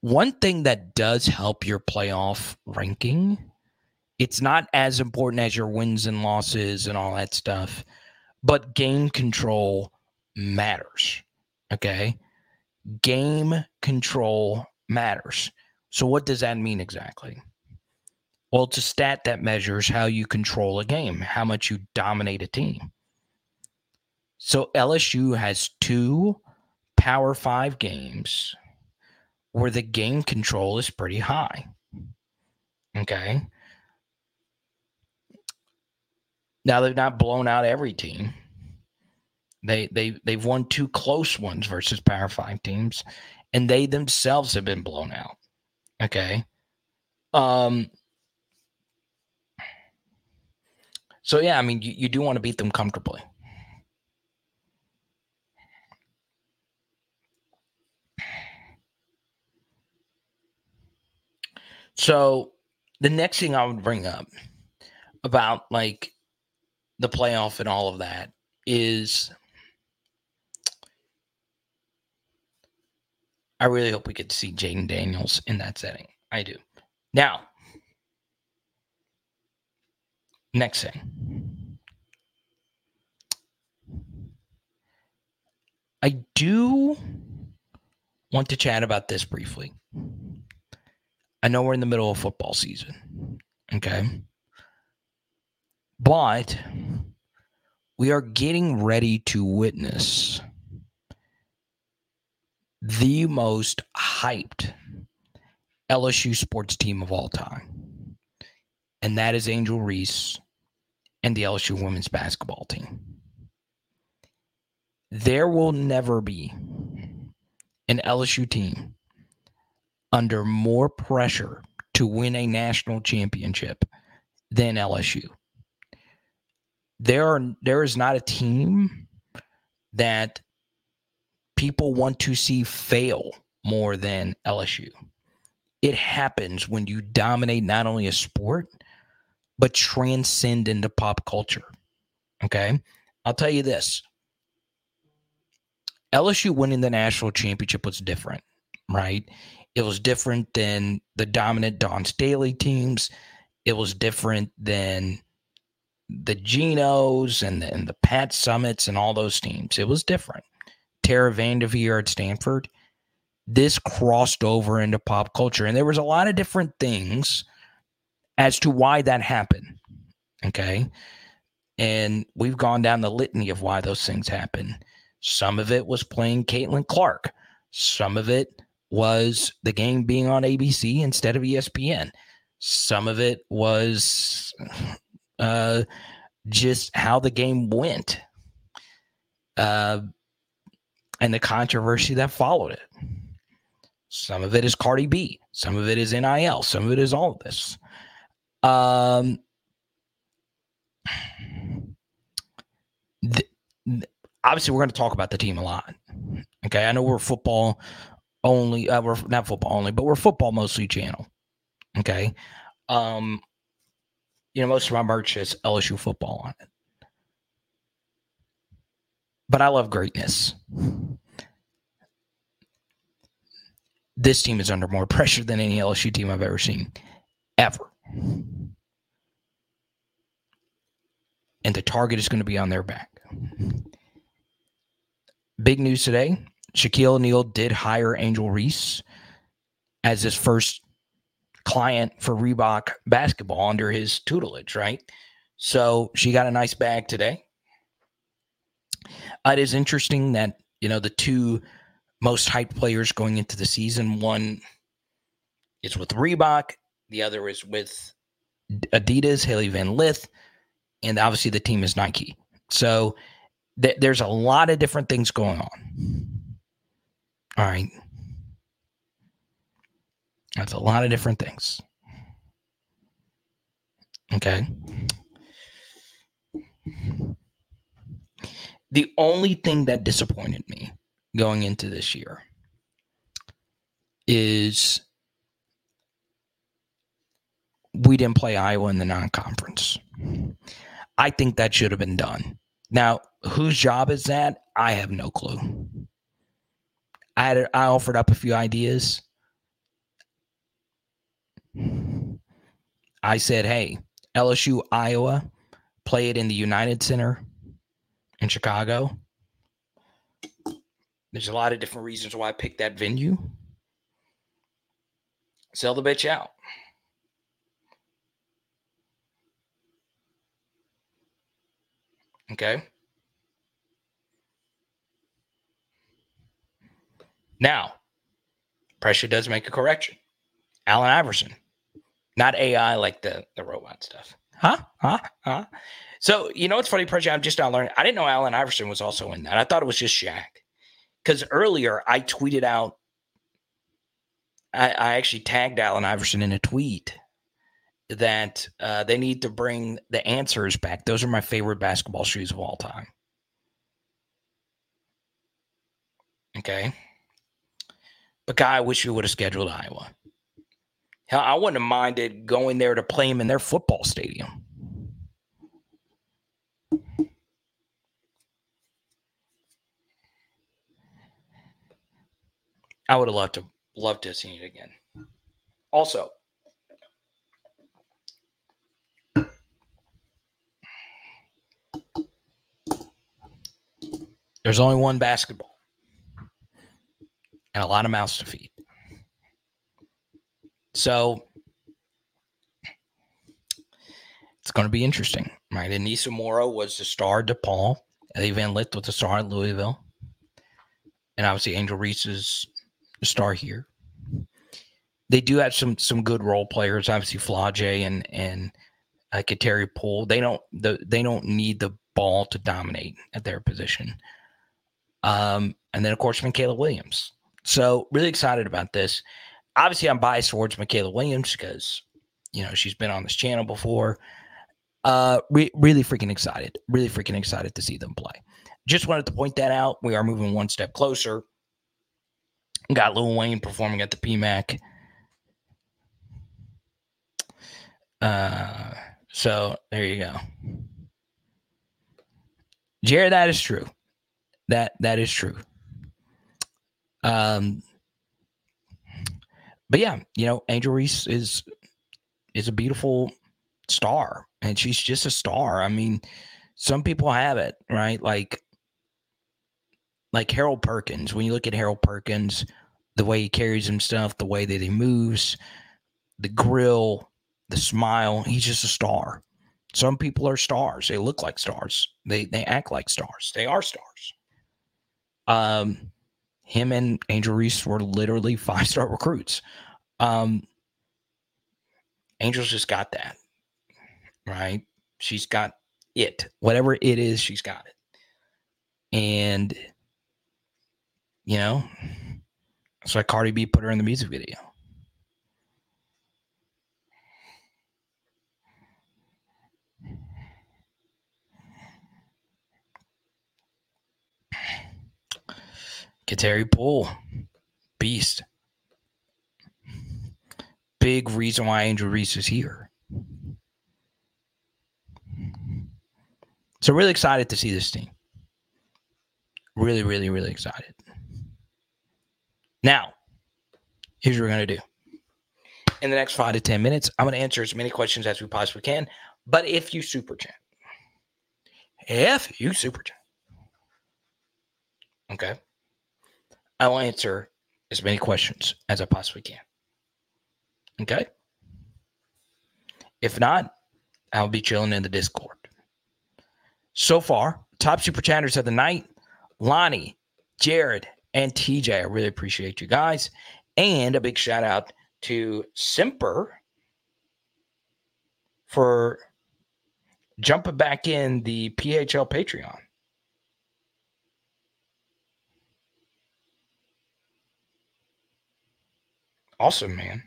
One thing that does help your playoff ranking, it's not as important as your wins and losses and all that stuff, but game control matters. Okay. Game control matters. So, what does that mean exactly? Well, it's a stat that measures how you control a game, how much you dominate a team. So, LSU has two Power Five games where the game control is pretty high. Okay. Now, they've not blown out every team they they they've won two close ones versus Power Five teams, and they themselves have been blown out. Okay. Um. So yeah, I mean, you, you do want to beat them comfortably. So the next thing I would bring up about like the playoff and all of that is I really hope we get to see Jayden Daniels in that setting. I do. Now, next thing. I do want to chat about this briefly. I know we're in the middle of football season. Okay. But we are getting ready to witness the most hyped LSU sports team of all time. And that is Angel Reese and the LSU women's basketball team. There will never be an LSU team under more pressure to win a national championship than LSU. There are there is not a team that people want to see fail more than LSU. It happens when you dominate not only a sport, but transcend into pop culture. Okay. I'll tell you this LSU winning the national championship was different, right? It was different than the dominant Dawn Staley teams. It was different than the Genos and the, and the Pat Summitts and all those teams. It was different. Tara VanDerveer at Stanford, this crossed over into pop culture. And there was a lot of different things as to why that happened. Okay. And we've gone down the litany of why those things happen. Some of it was playing Caitlin Clark. Some of it was the game being on ABC instead of ESPN. Some of it was uh, just how the game went. Uh, and the controversy that followed it. Some of it is Cardi B, some of it is NIL, some of it is all of this. Um, the, the, obviously, we're going to talk about the team a lot. Okay, I know we're football only, uh, we're not football only, but we're football mostly channel. Okay, um, you know, most of my merch is LSU football on it but I love greatness. This team is under more [LAUGHS] pressure than any LSU team I've ever seen, ever. and the target is going to be on their back. Big news today Shaquille O'Neal did hire Angel Reese as his first client for Reebok basketball under his tutelage, right? So she got a nice bag today. It is interesting that, you know, the two most hyped players going into the season, one is with Reebok, the other is with Adidas, Hailey Van Lith, and obviously the team is Nike. So th- there's a lot of different things going on. All right. That's a lot of different things. Okay. The only thing that disappointed me going into this year is we didn't play Iowa in the non conference. I think that should have been done. Now, whose job is that? I have no clue. I had I offered up a few ideas. I said, "Hey, LSU Iowa, play it in the United Center in Chicago." There's a lot of different reasons why I picked that venue. Sell the bitch out. Okay. Now, pressure does make a correction. Allen Iverson, not AI like the, the robot stuff. Huh? Huh? Huh? So, you know what's funny, pressure? I'm just not learning. I didn't know Allen Iverson was also in that. I thought it was just Shaq. Because earlier I tweeted out, I, I actually tagged Allen Iverson in a tweet that uh, they need to bring the answers back. Those are my favorite basketball shoes of all time. Okay. But guy, I wish you would have scheduled Iowa. Hell, I wouldn't have minded going there to play them in their football stadium. I would have loved to loved to have seen it again. Also, there's only one basketball and a lot of mouths to feed. So it's going to be interesting, right? Aneesah Morrow was the star at DePaul. Hailey Van Lith was the star at Louisville. And obviously Angel Reese is the star here. They do have some some good role players, obviously Flau'jae and and uh, Kateri Poole. They don't the, they don't need the ball to dominate at their position. Um, and then of course Mikaylah Williams. So really excited about this. Obviously, I'm biased towards Mikaylah Williams because you know she's been on this channel before. Uh, re- really freaking excited. Really freaking excited to see them play. Just wanted to point that out. We are moving one step closer. Got Lil Wayne performing at the PMAC. Uh, so there you go. Jared, that is true. That that is true. Um, but yeah, you know, Angel Reese is is a beautiful star, and she's just a star. I mean, some people have it right, like like Harold Perkins. When you look at Harold Perkins, the way he carries himself, the way that he moves, the grill, the smile, he's just a star. Some people are stars. They look like stars. They they act like stars. They are stars. Um him and Angel Reese were literally [LAUGHS] five star recruits. Um, Angel's just got that, right? She's got it. Whatever it is, she's got it. And, you know, so why Cardi B put her in the music video. Kateri Poole, beast. Big reason why Angel Reese is here. So really excited to see this team. Really, really, really excited. Now, here's what we're to do. In the next five to 10 minutes, I'm to answer as many questions as we possibly can. But if you super chat, if you super chat. Okay. I will answer as many questions as I possibly can. Okay. If not, I'll be chilling in the Discord. So far, top super chatters of the night Lonnie, Jared, and TJ. I really appreciate you guys. And a big shout out to Simper for jumping back in the PHL Patreon. Awesome, man.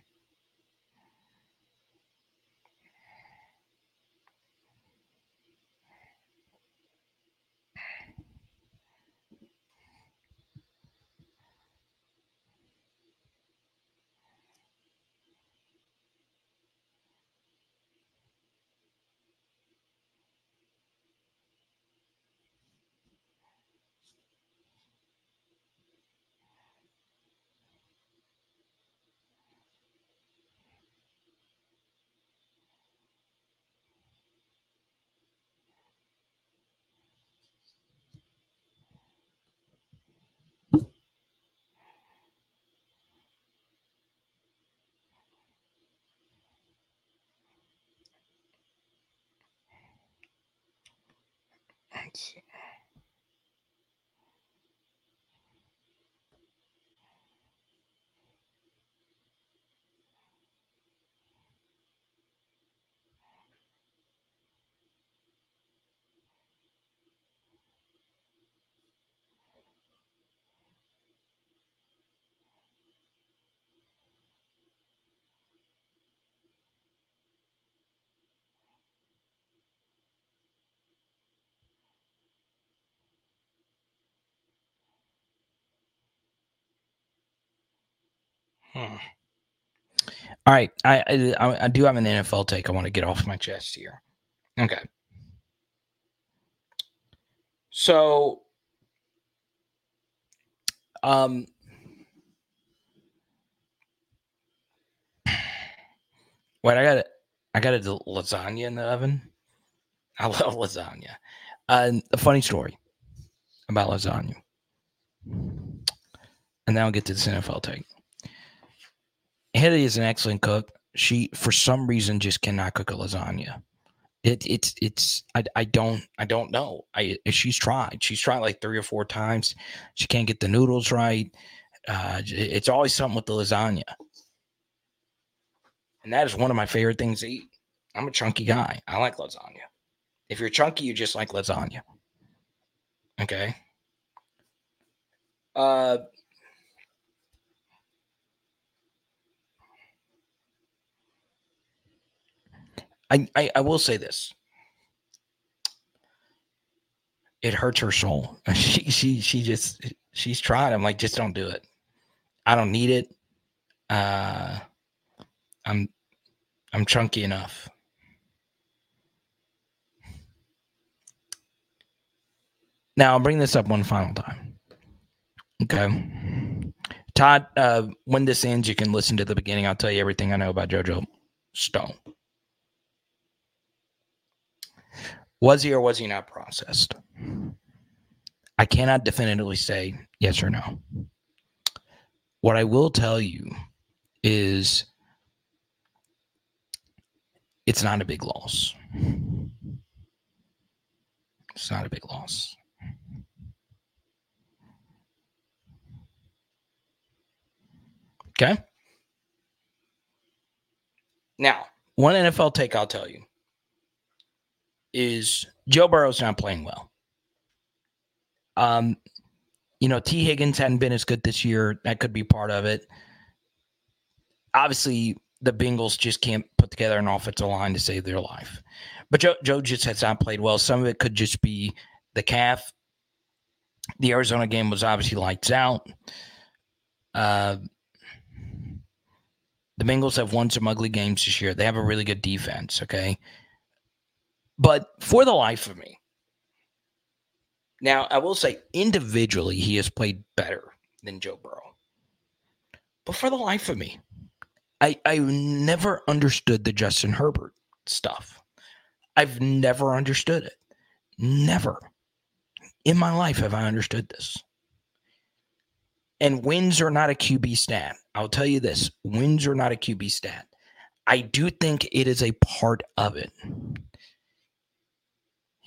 All right, I, I I do have an NFL take. I want to get off my chest here. Okay. So, um, wait, I got it. I got a lasagna in the oven. I love lasagna. Uh, a funny story about lasagna, and then I'll get to this NFL take. Haley is an excellent cook. She, for some reason, just cannot cook a lasagna. It, it's it's I, I don't I don't know. I she's tried. She's tried like three or four times. She can't get the noodles right. Uh, it's always something with the lasagna, and that is one of my favorite things to eat. I'm a chunky guy. I like lasagna. If you're chunky, you just like lasagna. Okay. Uh, I, I, I will say this. It hurts her soul. [LAUGHS] She she she just she's tried. I'm like, just don't do it. I don't need it. Uh I'm I'm chunky enough. Now I'll bring this up one final time. Okay. Todd, uh, when this ends, you can listen to the beginning. I'll tell you everything I know about JoJo Stone. Was he or was he not processed? I cannot definitively say yes or no. What I will tell you is it's not a big loss. It's not a big loss. Okay. Now, one NFL take I'll tell you is Joe Burrow's not playing well. Um, you know, Tee Higgins hadn't been as good this year. That could be part of it. Obviously, the Bengals just can't put together an offensive line to save their life. But Joe, Joe just has not played well. Some of it could just be the calf. The Arizona game was obviously lights out. Uh, the Bengals have won some ugly games this year. They have a really good defense. Okay, but for the life of me, now I will say individually, he has played better than Joe Burrow. But for the life of me, I, I never understood the Justin Herbert stuff. I've never understood it. Never in my life have I understood this. And wins are not a QB stat. I'll tell you this wins are not a QB stat. I do think it is a part of it.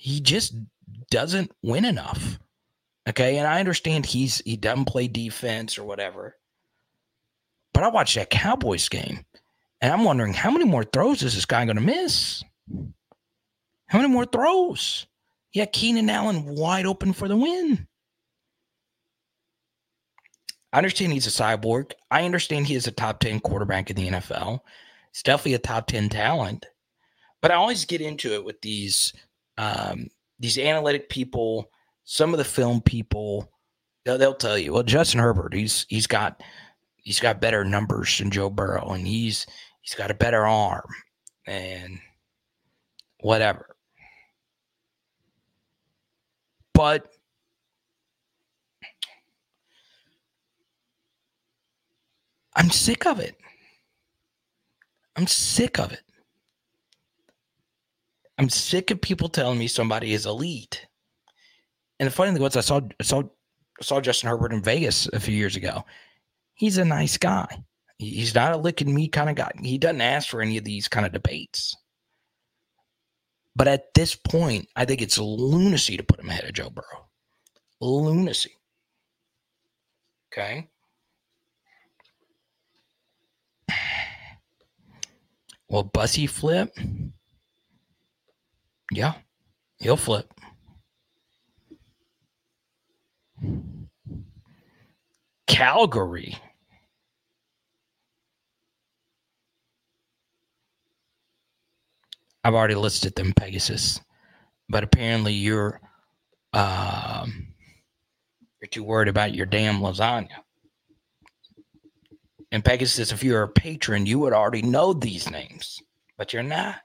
He just doesn't win enough. Okay. And I understand he's he doesn't play defense or whatever. But I watched that Cowboys game and I'm wondering how many more throws is this guy going to miss? How many more throws? Yeah, Keenan Allen wide open for the win. I understand he's a cyborg. I understand he is a top 10 quarterback in the NFL. He's definitely a top 10 talent. But I always get into it with these um, these analytic people, some of the film people, they'll, they'll tell you, well, Justin Herbert, he's he's got he's got better numbers than Joe Burrow, and he's he's got a better arm and whatever. But I'm sick of it. I'm sick of it. I'm sick of people telling me somebody is elite. And the funny thing was, I saw saw I saw Justin Herbert in Vegas a few years ago. He's a nice guy. He's not a licking me kind of guy. He doesn't ask for any of these kind of debates. But at this point, I think it's lunacy to put him ahead of Joe Burrow. Lunacy. Okay. Well, Bussy flip? Yeah, he'll flip. Calgary. I've already listed them, Pegasus, but apparently you're um, you're too worried about your damn lasagna. And Pegasus, if you're a patron, you would already know these names, but you're not.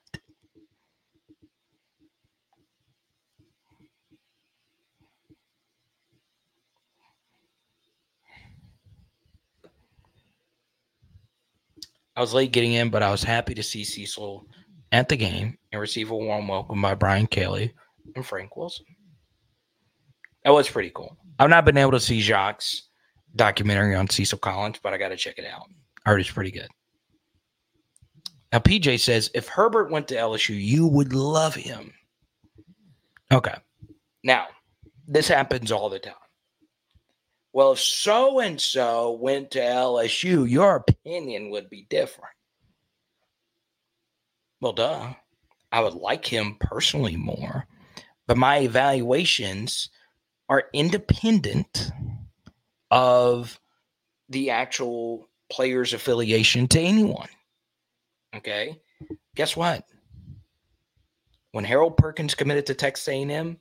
I was late getting in, but I was happy to see Cecil at the game and receive a warm welcome by Brian Kelly and Frank Wilson. That was pretty cool. I've not been able to see Jacques' documentary on Cecil Collins, but I got to check it out. I heard it's pretty good. Now, PJ says if Herbert went to LSU, you would love him. Okay. Now, this happens all the time. Well, if so and so went to LSU, your opinion would be different. Well, duh. I would like him personally more, but my evaluations are independent of the actual player's affiliation to anyone. Okay? Guess what? When Harold Perkins committed to Texas A&M,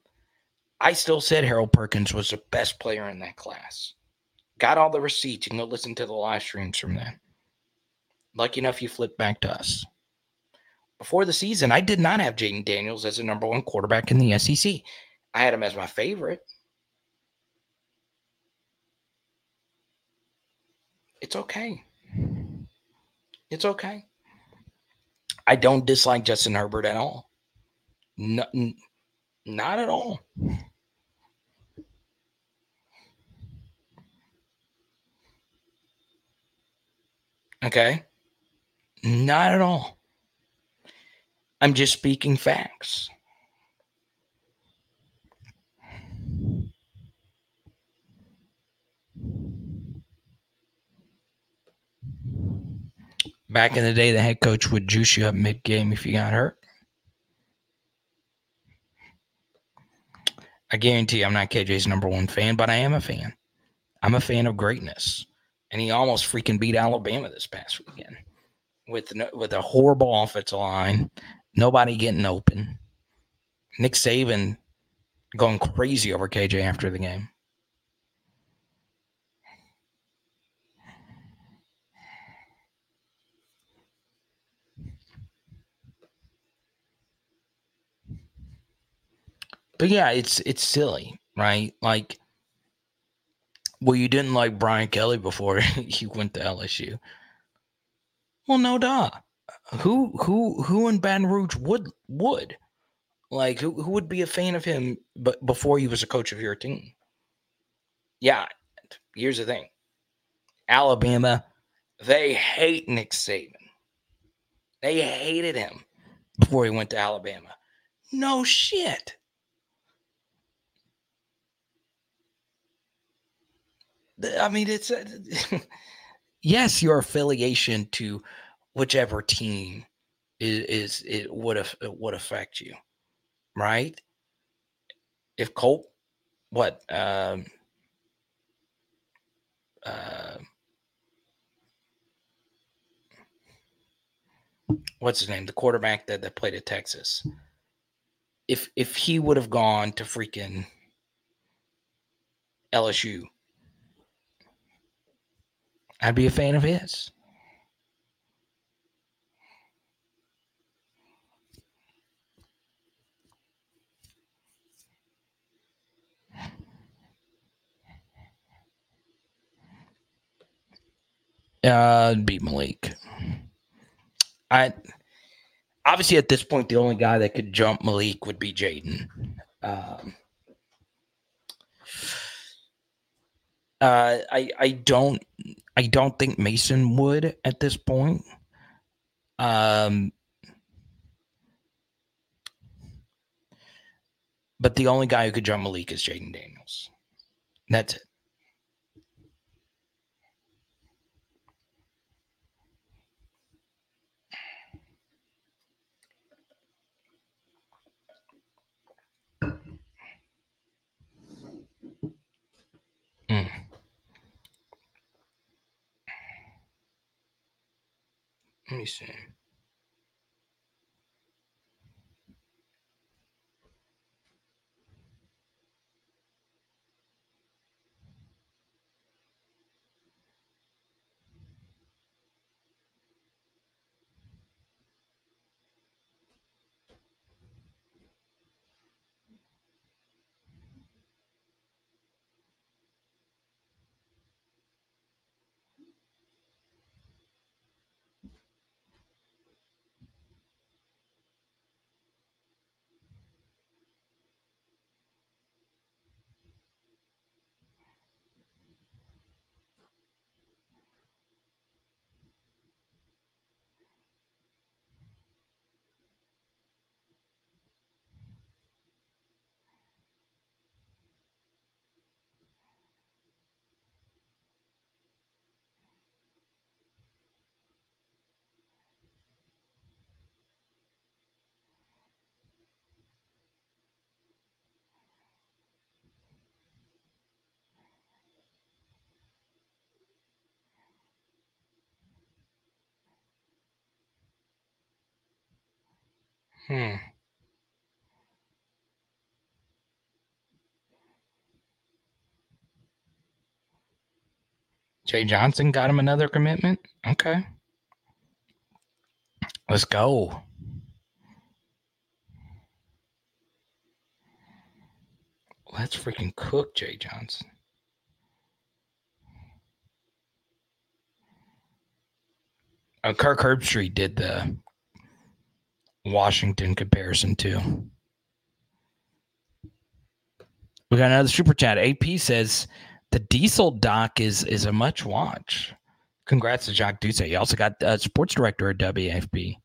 I still said Harold Perkins was the best player in that class. Got all the receipts. You can go listen to the live streams from then. Lucky enough, you flipped back to us. Before the season, I did not have Jayden Daniels as the number one quarterback in the SEC. I had him as my favorite. It's okay. It's okay. I don't dislike Justin Herbert at all. No, not at all. Okay. Not at all. I'm just speaking facts. Back in the day, the head coach would juice you up mid game if you got hurt. I guarantee I'm not KJ's number one fan, but I am a fan. I'm a fan of greatness. And he almost freaking beat Alabama this past weekend with with a horrible offensive line, nobody getting open. Nick Saban going crazy over KJ after the game. But yeah, it's it's silly, right? Like, well, you didn't like Brian Kelly before [LAUGHS] you went to LSU. Well, no, duh. Who who who in Baton Rouge would would Like who who would be a fan of him but before he was a coach of your team? Yeah, here's the thing. Alabama, they hate Nick Saban. They hated him before he went to Alabama. No shit. I mean, it's uh, [LAUGHS] yes, your affiliation to whichever team is is it would have would affect you, right? If Colt, what, um, uh, what's his name, the quarterback that that played at Texas, if if he would have gone to freaking LSU I'd be a fan of his. Uh, beat Malik. I obviously at this point the only guy that could jump Malik would be Jayden. Um, uh, I I don't I don't think Maason would at this point. Um, but the only guy who could jump Malik is Jayden Daniels. That's it. Let me see. Hmm. Jay Johnson got him another commitment. Okay. Let's go. Let's freaking cook Jay Johnson. Uh, Kirk Herbstreit did the Washington comparison too. We got another super chat. AP says the Diesel doc is is a much watch. Congrats to Jacques Doucet. He also got uh, sports director at WAFB.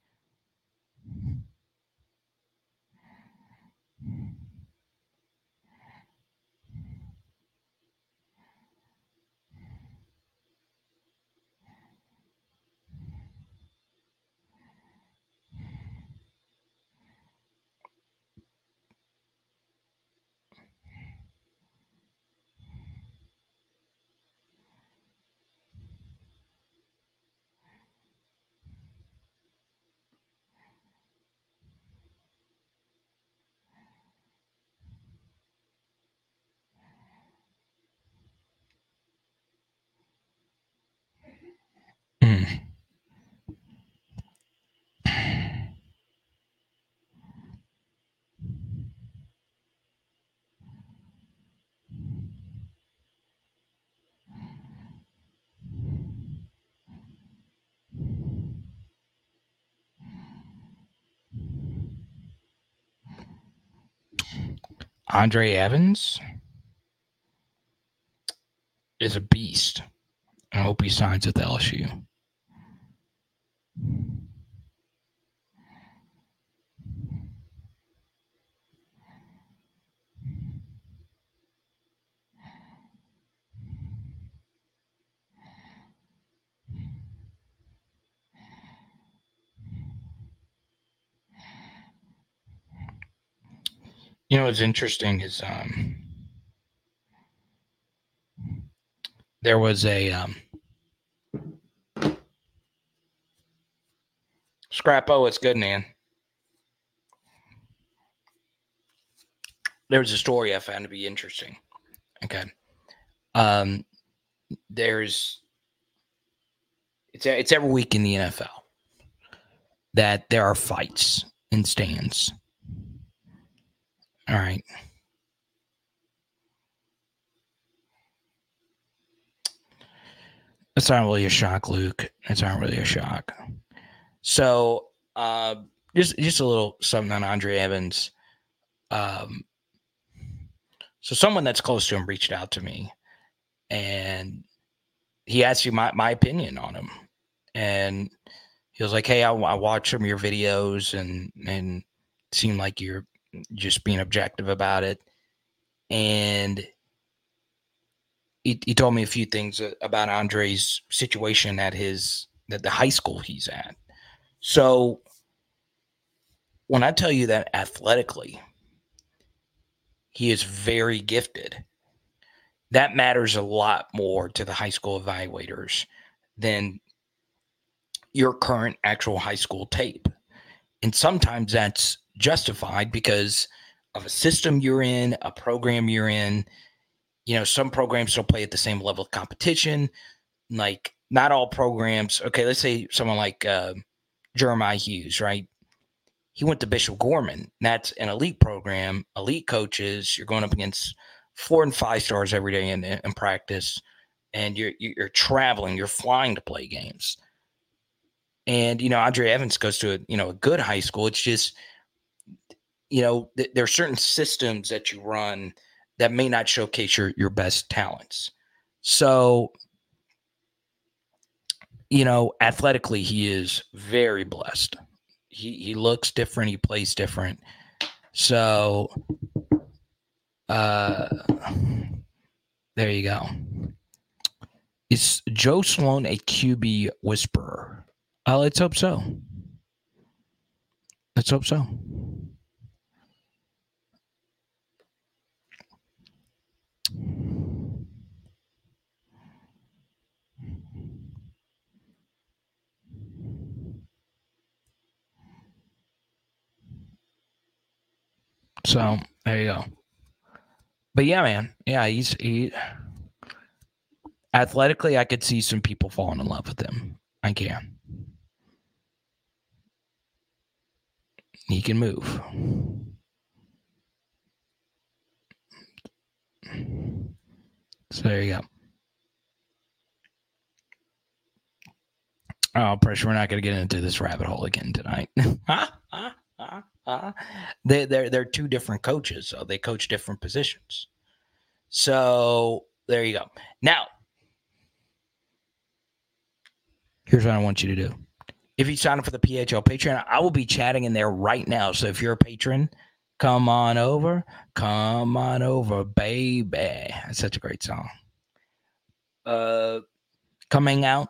Andre Evans is a beast. I hope he signs with LSU. You know what's interesting is um, there was a um, Scrappo. It's good, man. There was a story I found to be interesting. Okay, um, there's it's it's every week in the NFL that there are fights in stands all right. That's not really a shock, Luke. That's not really a shock. So, uh, just just a little something on Andre Evans. Um, so someone that's close to him reached out to me, and he asked me my my opinion on him, and he was like, "Hey, I, I watched some of your videos, and and seemed like you're just being objective about it. And he, he told me a few things uh, about Andre's situation at his at the high school he's at. So when I tell you that athletically, he is very gifted. That matters a lot more to the high school evaluators than your current actual high school tape. And sometimes that's justified because of a system you're in, a program you're in. You know, some programs don't play at the same level of competition. Like, not all programs. Okay, let's say someone like uh, Jeremiah Hughes, right? He went to Bishop Gorman. That's an elite program, elite coaches. You're going up against four and five stars every day in, in practice, and you're you're traveling, you're flying to play games. And you know, Andre Evans goes to a you know a good high school. It's just you know, th- there are certain systems that you run that may not showcase your your best talents. So, you know, athletically, he is very blessed. He he looks different. He plays different. So, uh, there you go. Is Joe Sloan a QB whisperer? Uh, let's hope so. Let's hope so. So there you go. But yeah, man. Yeah, he's he athletically I could see some people falling in love with him. I can. He can move. So there you go. Oh, pressure. We're not going to get into this rabbit hole again tonight. [LAUGHS] they, they're, they're two different coaches, so they coach different positions. So there you go. Now, here's what I want you to do. If you sign up for the PHL Patreon, I will be chatting in there right now. So if you're a patron, come on over. Come on over, baby. That's such a great song. Uh, coming out,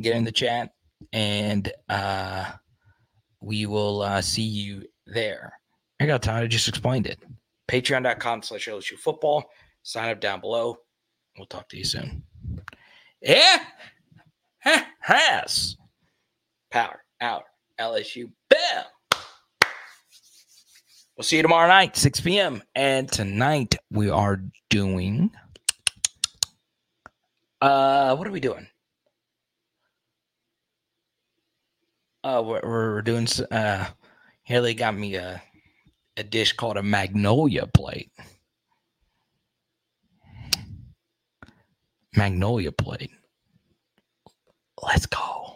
get in the chat, and uh, we will uh, see you there. I got time. I just explained it. Patreon.com slash LSU football. Sign up down below. We'll talk to you soon. Yeah. Has. Power out. LSU. Bam. We'll see you tomorrow night, 6 p.m. And tonight we are doing. Uh, what are we doing? Uh, we're, we're doing. Uh, Haley got me a a dish called a magnolia plate. Magnolia plate. Let's go.